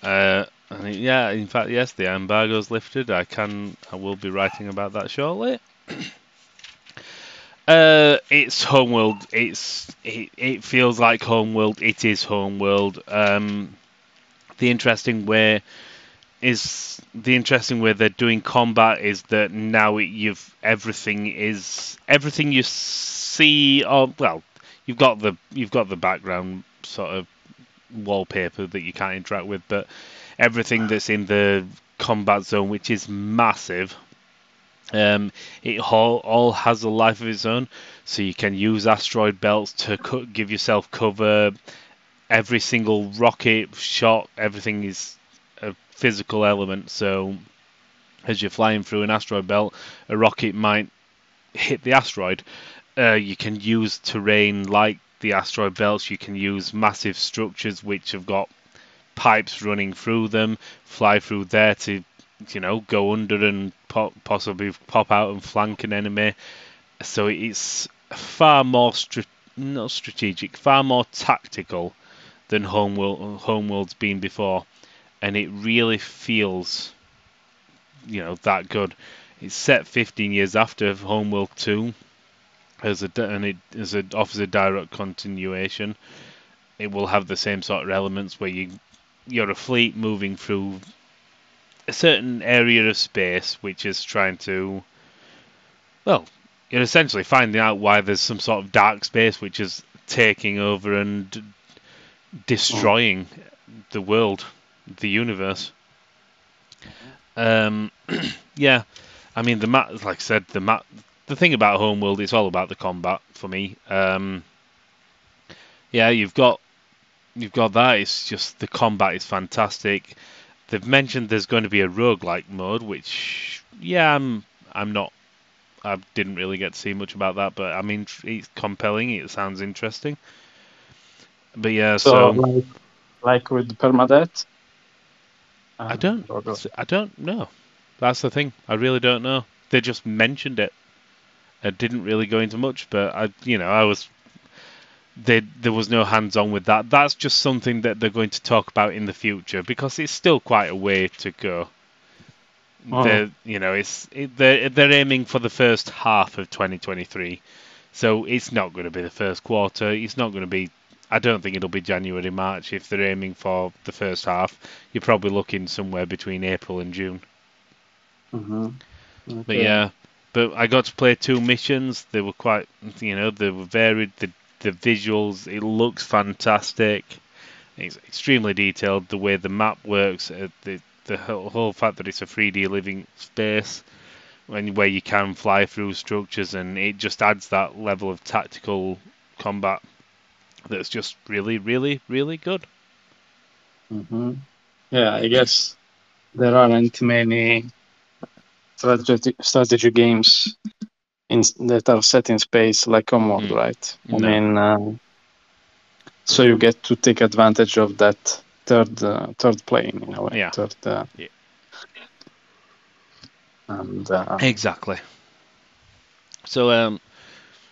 Uh, yeah, in fact, yes, the embargo's lifted. I can, I will be writing about that shortly. [CLEARS THROAT] uh, it's Homeworld. It's it, it feels like Homeworld. It is Homeworld. Um, the interesting way is the interesting way they're doing combat is that now it, you've everything is everything you see. Or well, you've got the you've got the background sort of wallpaper that you can't interact with, but everything that's in the combat zone, which is massive, um, it all, all has a life of its own. So you can use asteroid belts to co- give yourself cover. Every single rocket shot, everything is a physical element. So as you're flying through an asteroid belt, a rocket might hit the asteroid. Uh, you can use terrain like the asteroid belts. You can use massive structures which have got pipes running through them, fly through there to, you know, go under and pop, possibly pop out and flank an enemy. So it's far more str- not strategic, far more tactical than Homeworld Homeworld's been before, and it really feels, you know, that good. It's set 15 years after Homeworld 2, as a and it as it offers a direct continuation. It will have the same sort of elements where you you're a fleet moving through a certain area of space, which is trying to, well, you're essentially finding out why there's some sort of dark space which is taking over and destroying the world, the universe. Um, [CLEARS THROAT] yeah, I mean the map. Like I said, the map. The thing about Homeworld, it's all about the combat for me. Um, yeah, you've got you've got that. It's just the combat is fantastic. They've mentioned there's going to be a roguelike mode, which yeah, I'm I'm not. I didn't really get to see much about that, but I mean, it's compelling. It sounds interesting. But yeah, So, so, like, like with permadeath. I don't um, or- I don't know. That's the thing. I really don't know. They just mentioned it. It didn't really go into much, but I, you know, I was. They, there was no hands-on with that. That's just something that they're going to talk about in the future because it's still quite a way to go. Oh. They're, you know, it's it, they're they're aiming for the first half of 2023, so it's not going to be the first quarter. It's not going to be. I don't think it'll be January, March. If they're aiming for the first half, you're probably looking somewhere between April and June. Mhm. But yeah, but I got to play two missions. They were quite, you know, they were varied. The the visuals, it looks fantastic. It's extremely detailed. The way the map works, uh, the the whole, whole fact that it's a 3D living space, when where you can fly through structures, and it just adds that level of tactical combat that's just really, really, really good. Mhm. Yeah, I guess there aren't many strategy strategy games in that are set in space like Homeworld, Mm. right? I mean, uh, so you get to take advantage of that third uh, third plane in a way. Yeah. Third, uh, Yeah. And uh, Exactly. So, um,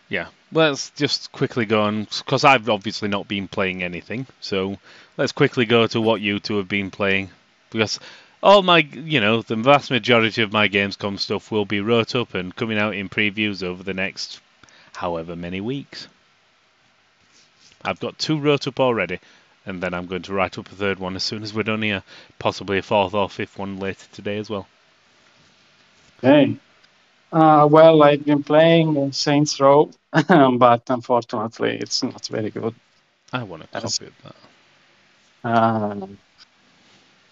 yeah, let's just quickly go on because I've obviously not been playing anything. So let's quickly go to what you two have been playing because all my, you know, the vast majority of my Gamescom stuff will be wrote up and coming out in previews over the next however many weeks. I've got two wrote up already, and then I'm going to write up a third one as soon as we're done here, possibly a fourth or fifth one later today as well. okay. Uh, well, I've been playing Saints Row, [LAUGHS] but unfortunately, it's not very good. I want a That's- copy of that. Um,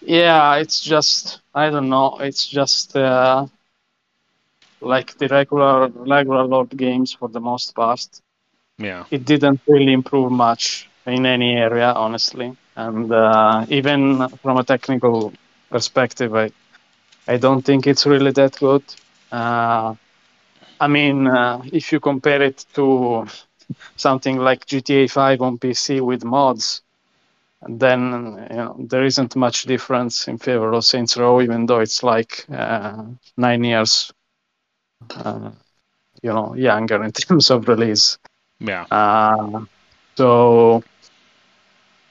yeah, it's just I don't know. It's just uh, like the regular regular Lord games for the most part. Yeah. It didn't really improve much in any area, honestly. And uh, even from a technical perspective, I I don't think it's really that good. Uh, I mean, uh, if you compare it to something like GTA 5 on PC with mods, then you know there isn't much difference in favor of Saints Row, even though it's like uh, nine years, uh, you know, younger in [LAUGHS] terms of release. Yeah. Uh, so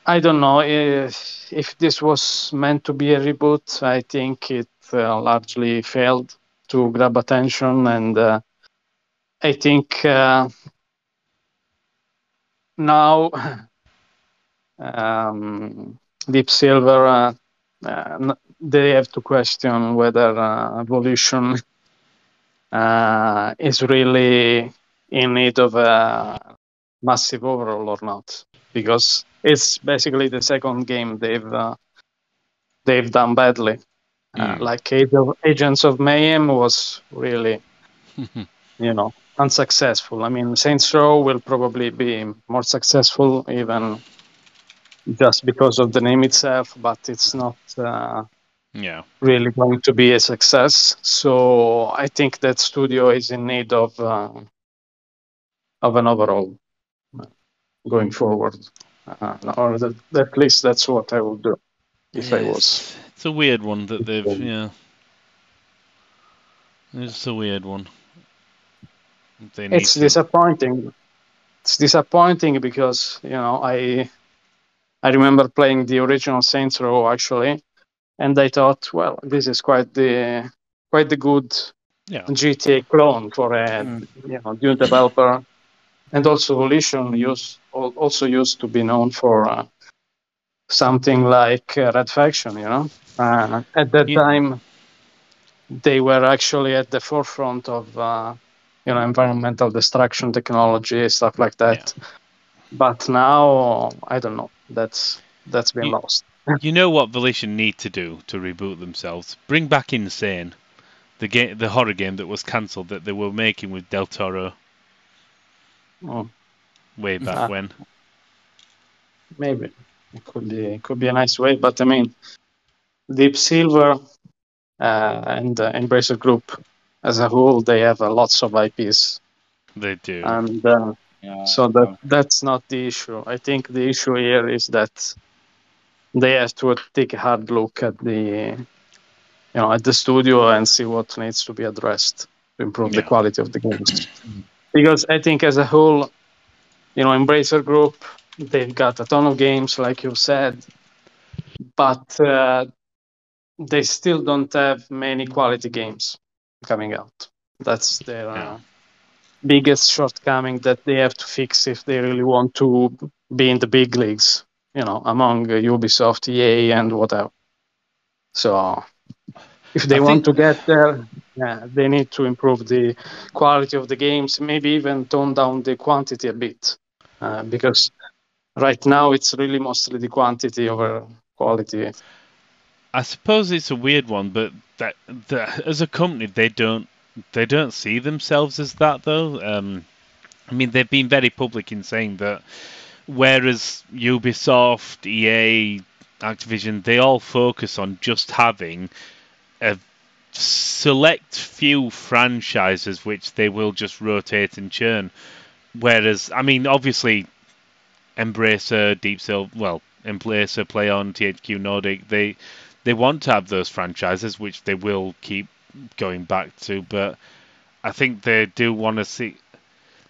I don't know if if this was meant to be a reboot. I think it uh, largely failed to grab attention, and uh, I think uh, now [LAUGHS] um, Deep Silver uh, uh, n- they have to question whether uh, Volition uh, is really in need of a massive overhaul or not, because it's basically the second game they've uh, they've done badly. Uh, Mm. like Age of, Agents of Mayhem was really, [LAUGHS] you know, unsuccessful. I mean, Saints Row will probably be more successful even just because of the name itself, but it's not uh, Yeah. really going to be a success. So I think that studio is in need of uh, of an overhaul uh, going forward, uh, or that, at least that's what I would do if I was. It's, a weird one that they've yeah. It's a weird one. They need It's to- disappointing. It's disappointing because you know I I remember playing the original Saints Row actually, and I thought, well, this is quite the quite the good Yeah. GTA clone for a Mm. you know new developer, and also Volition used also used to be known for uh, something like uh, Red Faction. You know, uh, at that Yeah. time they were actually at the forefront of uh, you know environmental destruction technology stuff like that. But now I don't know. That's that's been You- lost. you know what Volition need to do to reboot themselves? Bring back Insane, the game, the horror game that was cancelled that they were making with Del Toro Oh, way back Ah. when. maybe it could be it could be a nice way, but I mean, Deep Silver uh, and uh, Embracer Group as a whole, they have uh, lots of IPs, They do. and uh, Yeah. so that that's not the issue. I think the issue here is that they have to take a hard look at the you know at the studio and see what needs to be addressed to improve the quality of the games. [CLEARS THROAT] because I think as a whole, you know, Embracer Group they've got a ton of games, like you said, but uh, they still don't have many quality games coming out. That's their uh, Yeah. Biggest shortcoming that they have to fix if they really want to be in the big leagues, you know, among uh, Ubisoft, EA, and whatever. So, if they I want think- to get there, yeah, they need to improve the quality of the games, maybe even tone down the quantity a bit, uh, because right now it's really mostly the quantity over quality. I suppose it's a weird one, but that, that as a company they don't they don't see themselves as that though. Um, I mean they've been very public in saying that, whereas Ubisoft, EA, Activision, they all focus on just having a select few franchises which they will just rotate and churn. Whereas, I mean, obviously, Embracer, Deep Silver, well, Embracer, Plaion, THQ Nordic, they they want to have those franchises, which they will keep going back to. But I think they do want to see.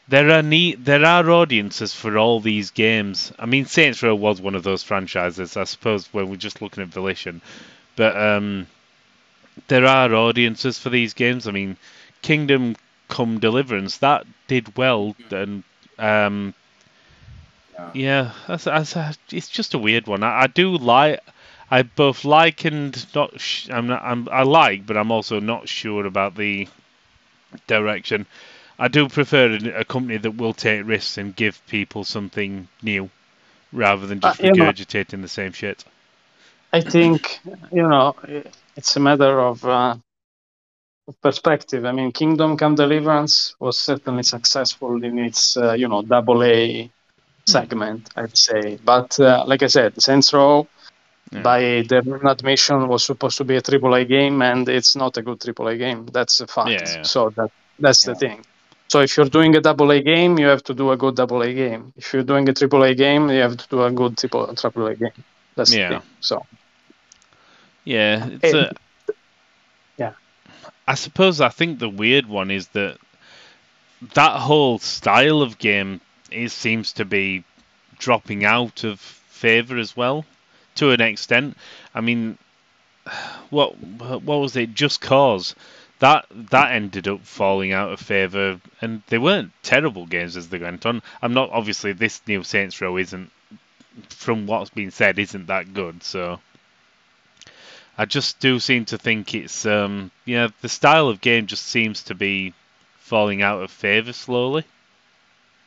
There are need, there are audiences for all these games. I mean, Saints Row was one of those franchises, I suppose, when we're just looking at Volition. But um, there are audiences for these games. I mean, Kingdom Come Deliverance that did well, and um, Yeah. yeah, that's, that's, it's just a weird one. I, I do like, I both like and not. Sh- I'm not. I'm, I like, but I'm also not sure about the direction. I do prefer a, a company that will take risks and give people something new, rather than just Uh, you know- regurgitating the same shit. I think you know it's a matter of, uh, perspective. I mean, Kingdom Come Deliverance was certainly successful in its uh, you know double A segment, I'd say. But uh, like I said, Saints Row, Yeah. by the admission, was supposed to be a triple A game, and it's not a good triple A game. That's a fact. Yeah, yeah. So that that's the thing. So if you're doing a double A game, you have to do a good double A game. If you're doing a triple A game, you have to do a good triple triple A game. That's Yeah. the thing. So. Yeah, it's It- a. Yeah. I suppose I think the weird one is that that whole style of game is seems to be dropping out of favor as well, to an extent. I mean, what what was it? Just Cause that that ended up falling out of favor, and they weren't terrible games as they went on. I'm not obviously this new Saints Row isn't, from what's been said, isn't that good. So. I just do seem to think it's um yeah the style of game just seems to be falling out of favor slowly.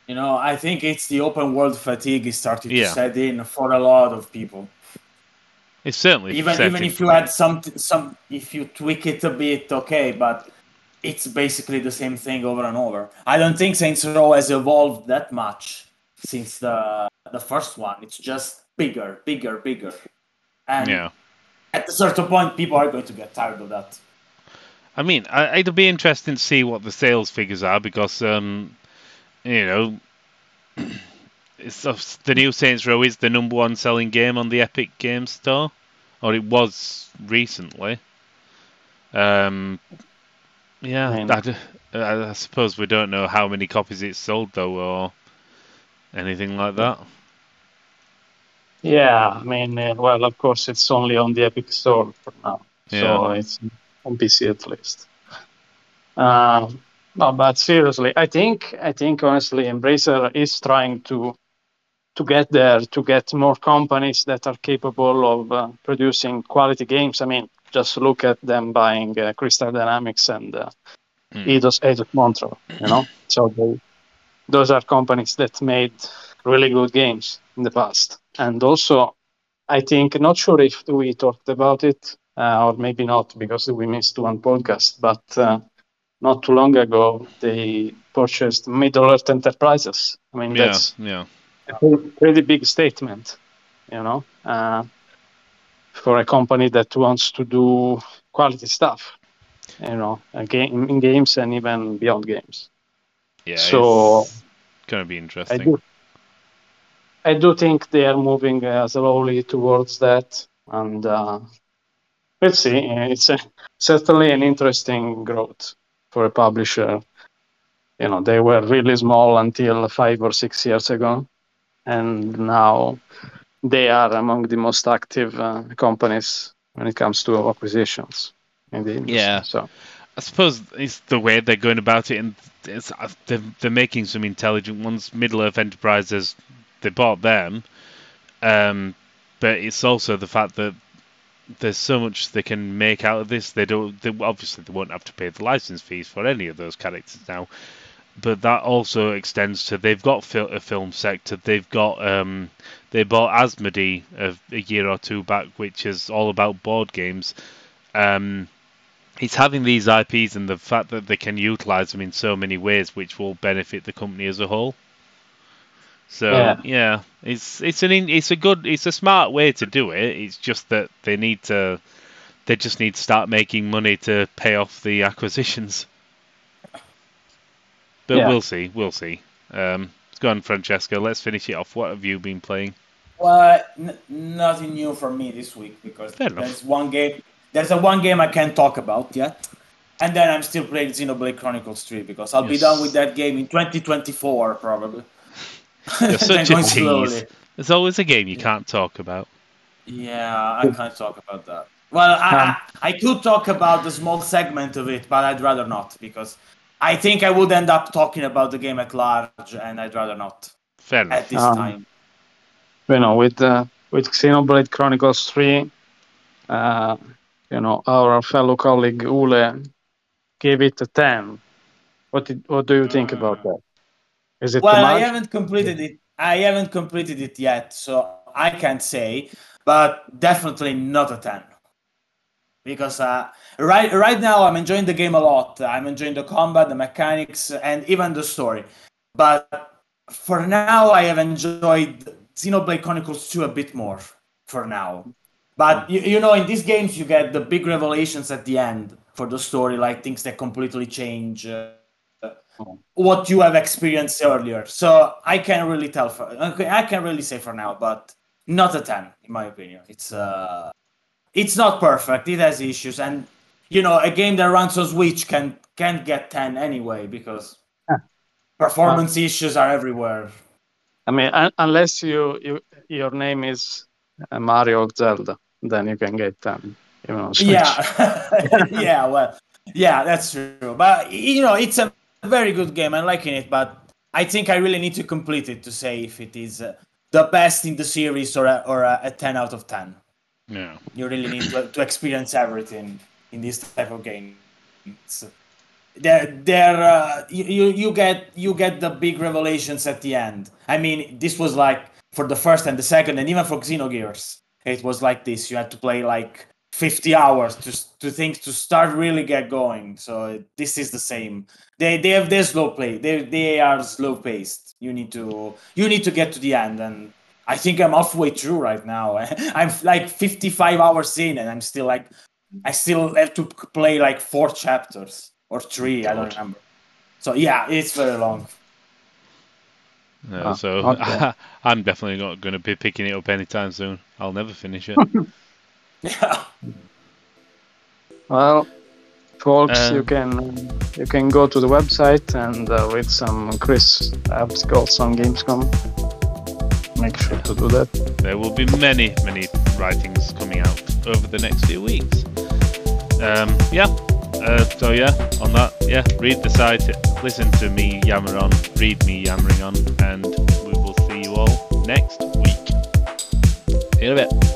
You know, I think it's the open world fatigue is starting Yeah. to set in for a lot of people. It's certainly Even even if you add some some if you tweak it a bit, okay, but it's basically the same thing over and over. I don't think Saints Row has evolved that much since the the first one. It's just bigger, bigger, bigger, and yeah. at a certain point, people are going to get tired of that. I mean, I, it'll be interesting to see what the sales figures are because, um, you know, [CLEARS THROAT] it's uh, the new Saints Row is the number one selling game on the Epic Game Store, or it was recently. Um, yeah, I I, I- suppose we don't know how many copies it sold though, or anything like that. Yeah, I mean, uh, well, of course, it's only on the Epic Store for now, so it's on PC at least. Um, no, but seriously, I think, I think honestly, Embracer is trying to to get there, to get more companies that are capable of uh, producing quality games. I mean, just look at them buying uh, Crystal Dynamics and uh, Hmm. Eidos Eidos Montreal, you know. [CLEARS THROAT] so they, those are companies that made really good games in the past, and also I think not sure if we talked about it uh, or maybe not because we missed one podcast, but uh, not too long ago they purchased Middle Earth Enterprises. I mean Yeah, that's yeah, pretty- pretty big statement, you know, uh, for a company that wants to do quality stuff, you know, game in games and even beyond games. yeah. So, it's gonna be interesting. I do, I do think they are moving uh, slowly towards that, and uh, let's see. uh, It's a, certainly an interesting growth for a publisher. You know, they were really small until five or six years ago, and now they are among the most active uh, companies when it comes to acquisitions in the industry. Yeah. So I suppose it's the way they're going about it, and it's, uh, they're, they're making some intelligent ones. Middle Earth Enterprises, they bought them, um, but it's also the fact that there's so much they can make out of this. They don't. They, obviously, they won't have to pay the license fees for any of those characters now, but that also extends to they've got fil- a film sector. They've got um, they bought Asmodee a, a year or two back, which is all about board games. Um, it's having these IPs and the fact that they can utilize them in so many ways, which will benefit the company as a whole. So yeah, Yeah. it's it's an it's a good it's a smart way to do it. It's just that they need to they just need to start making money to pay off the acquisitions. But Yeah. we'll see, we'll see. Um, let's go on, Francesco. Let's finish it off. What have you been playing? Well, n- nothing new for me this week because Fair enough. there's one game. There's a one game I can't talk about yet, and then I'm still playing Xenoblade Chronicles 3 because I'll be done with that game in 2024 probably. [LAUGHS] You're such [LAUGHS] a tease. There's always a game you can't talk about. Yeah, I can't talk about that. Well, I, I, I could talk about the small segment of it, but I'd rather not because I think I would end up talking about the game at large, and I'd rather not Fair at this Um, time. you know, with uh, with Xenoblade Chronicles 3, uh, you know, our fellow colleague Ule gave it a 10. What did, what do you think about that? Is it Well, I haven't completed it. I haven't completed it yet, so I can't say. But definitely not a ten. Because uh, right right now I'm enjoying the game a lot. I'm enjoying the combat, the mechanics, and even the story. But for now, I have enjoyed Xenoblade Chronicles 2 a bit more. For now, but you, you know, in these games, you get the big revelations at the end for the story, like things that completely change. Uh, what you have experienced earlier. So I can't really tell for I can really say for now, but not a ten in my opinion. It's uh it's not perfect. It has issues, and you know a game that runs on Switch can can't get ten anyway because Yeah. performance issues are everywhere. I mean, un- unless you, you your name is uh, Mario or Zelda, then you can get 10. You know, Switch. Yeah, [LAUGHS] [LAUGHS] yeah, well, yeah, that's true. But you know, it's a very good game. I'm liking it, but I think I really need to complete it to say if it is uh, the best in the series or a, or a, a ten out of ten. Yeah. You really need to, to experience everything in this type of game. They're, they're, uh, you, you you get you get the big revelations at the end. I mean, this was like for the first and the second, and even for Xenogears, it was like this. You had to play like 50 hours to to think to start really get going. So this is the same. They they have their slow play. They they are slow paced. You need to you need to get to the end, and I think I'm halfway through right now. [LAUGHS] I'm like 55 hours in, and I'm still like I still have to play like four chapters or three. I don't remember. So yeah, it's very long. Yeah, Ah, so okay. [LAUGHS] I'm definitely not going to be picking it up anytime soon. I'll never finish it. Yeah. [LAUGHS] Well, folks, Uh, you can you can go to the website and uh, read some Chris articles on Gamescom. Make sure to do that. there will be many, many writings coming out over the next few weeks. Um, yeah. Uh, so yeah, on that, yeah, read the site, listen to me yammer on, read me yammering on, and we will see you all next week. In a bit.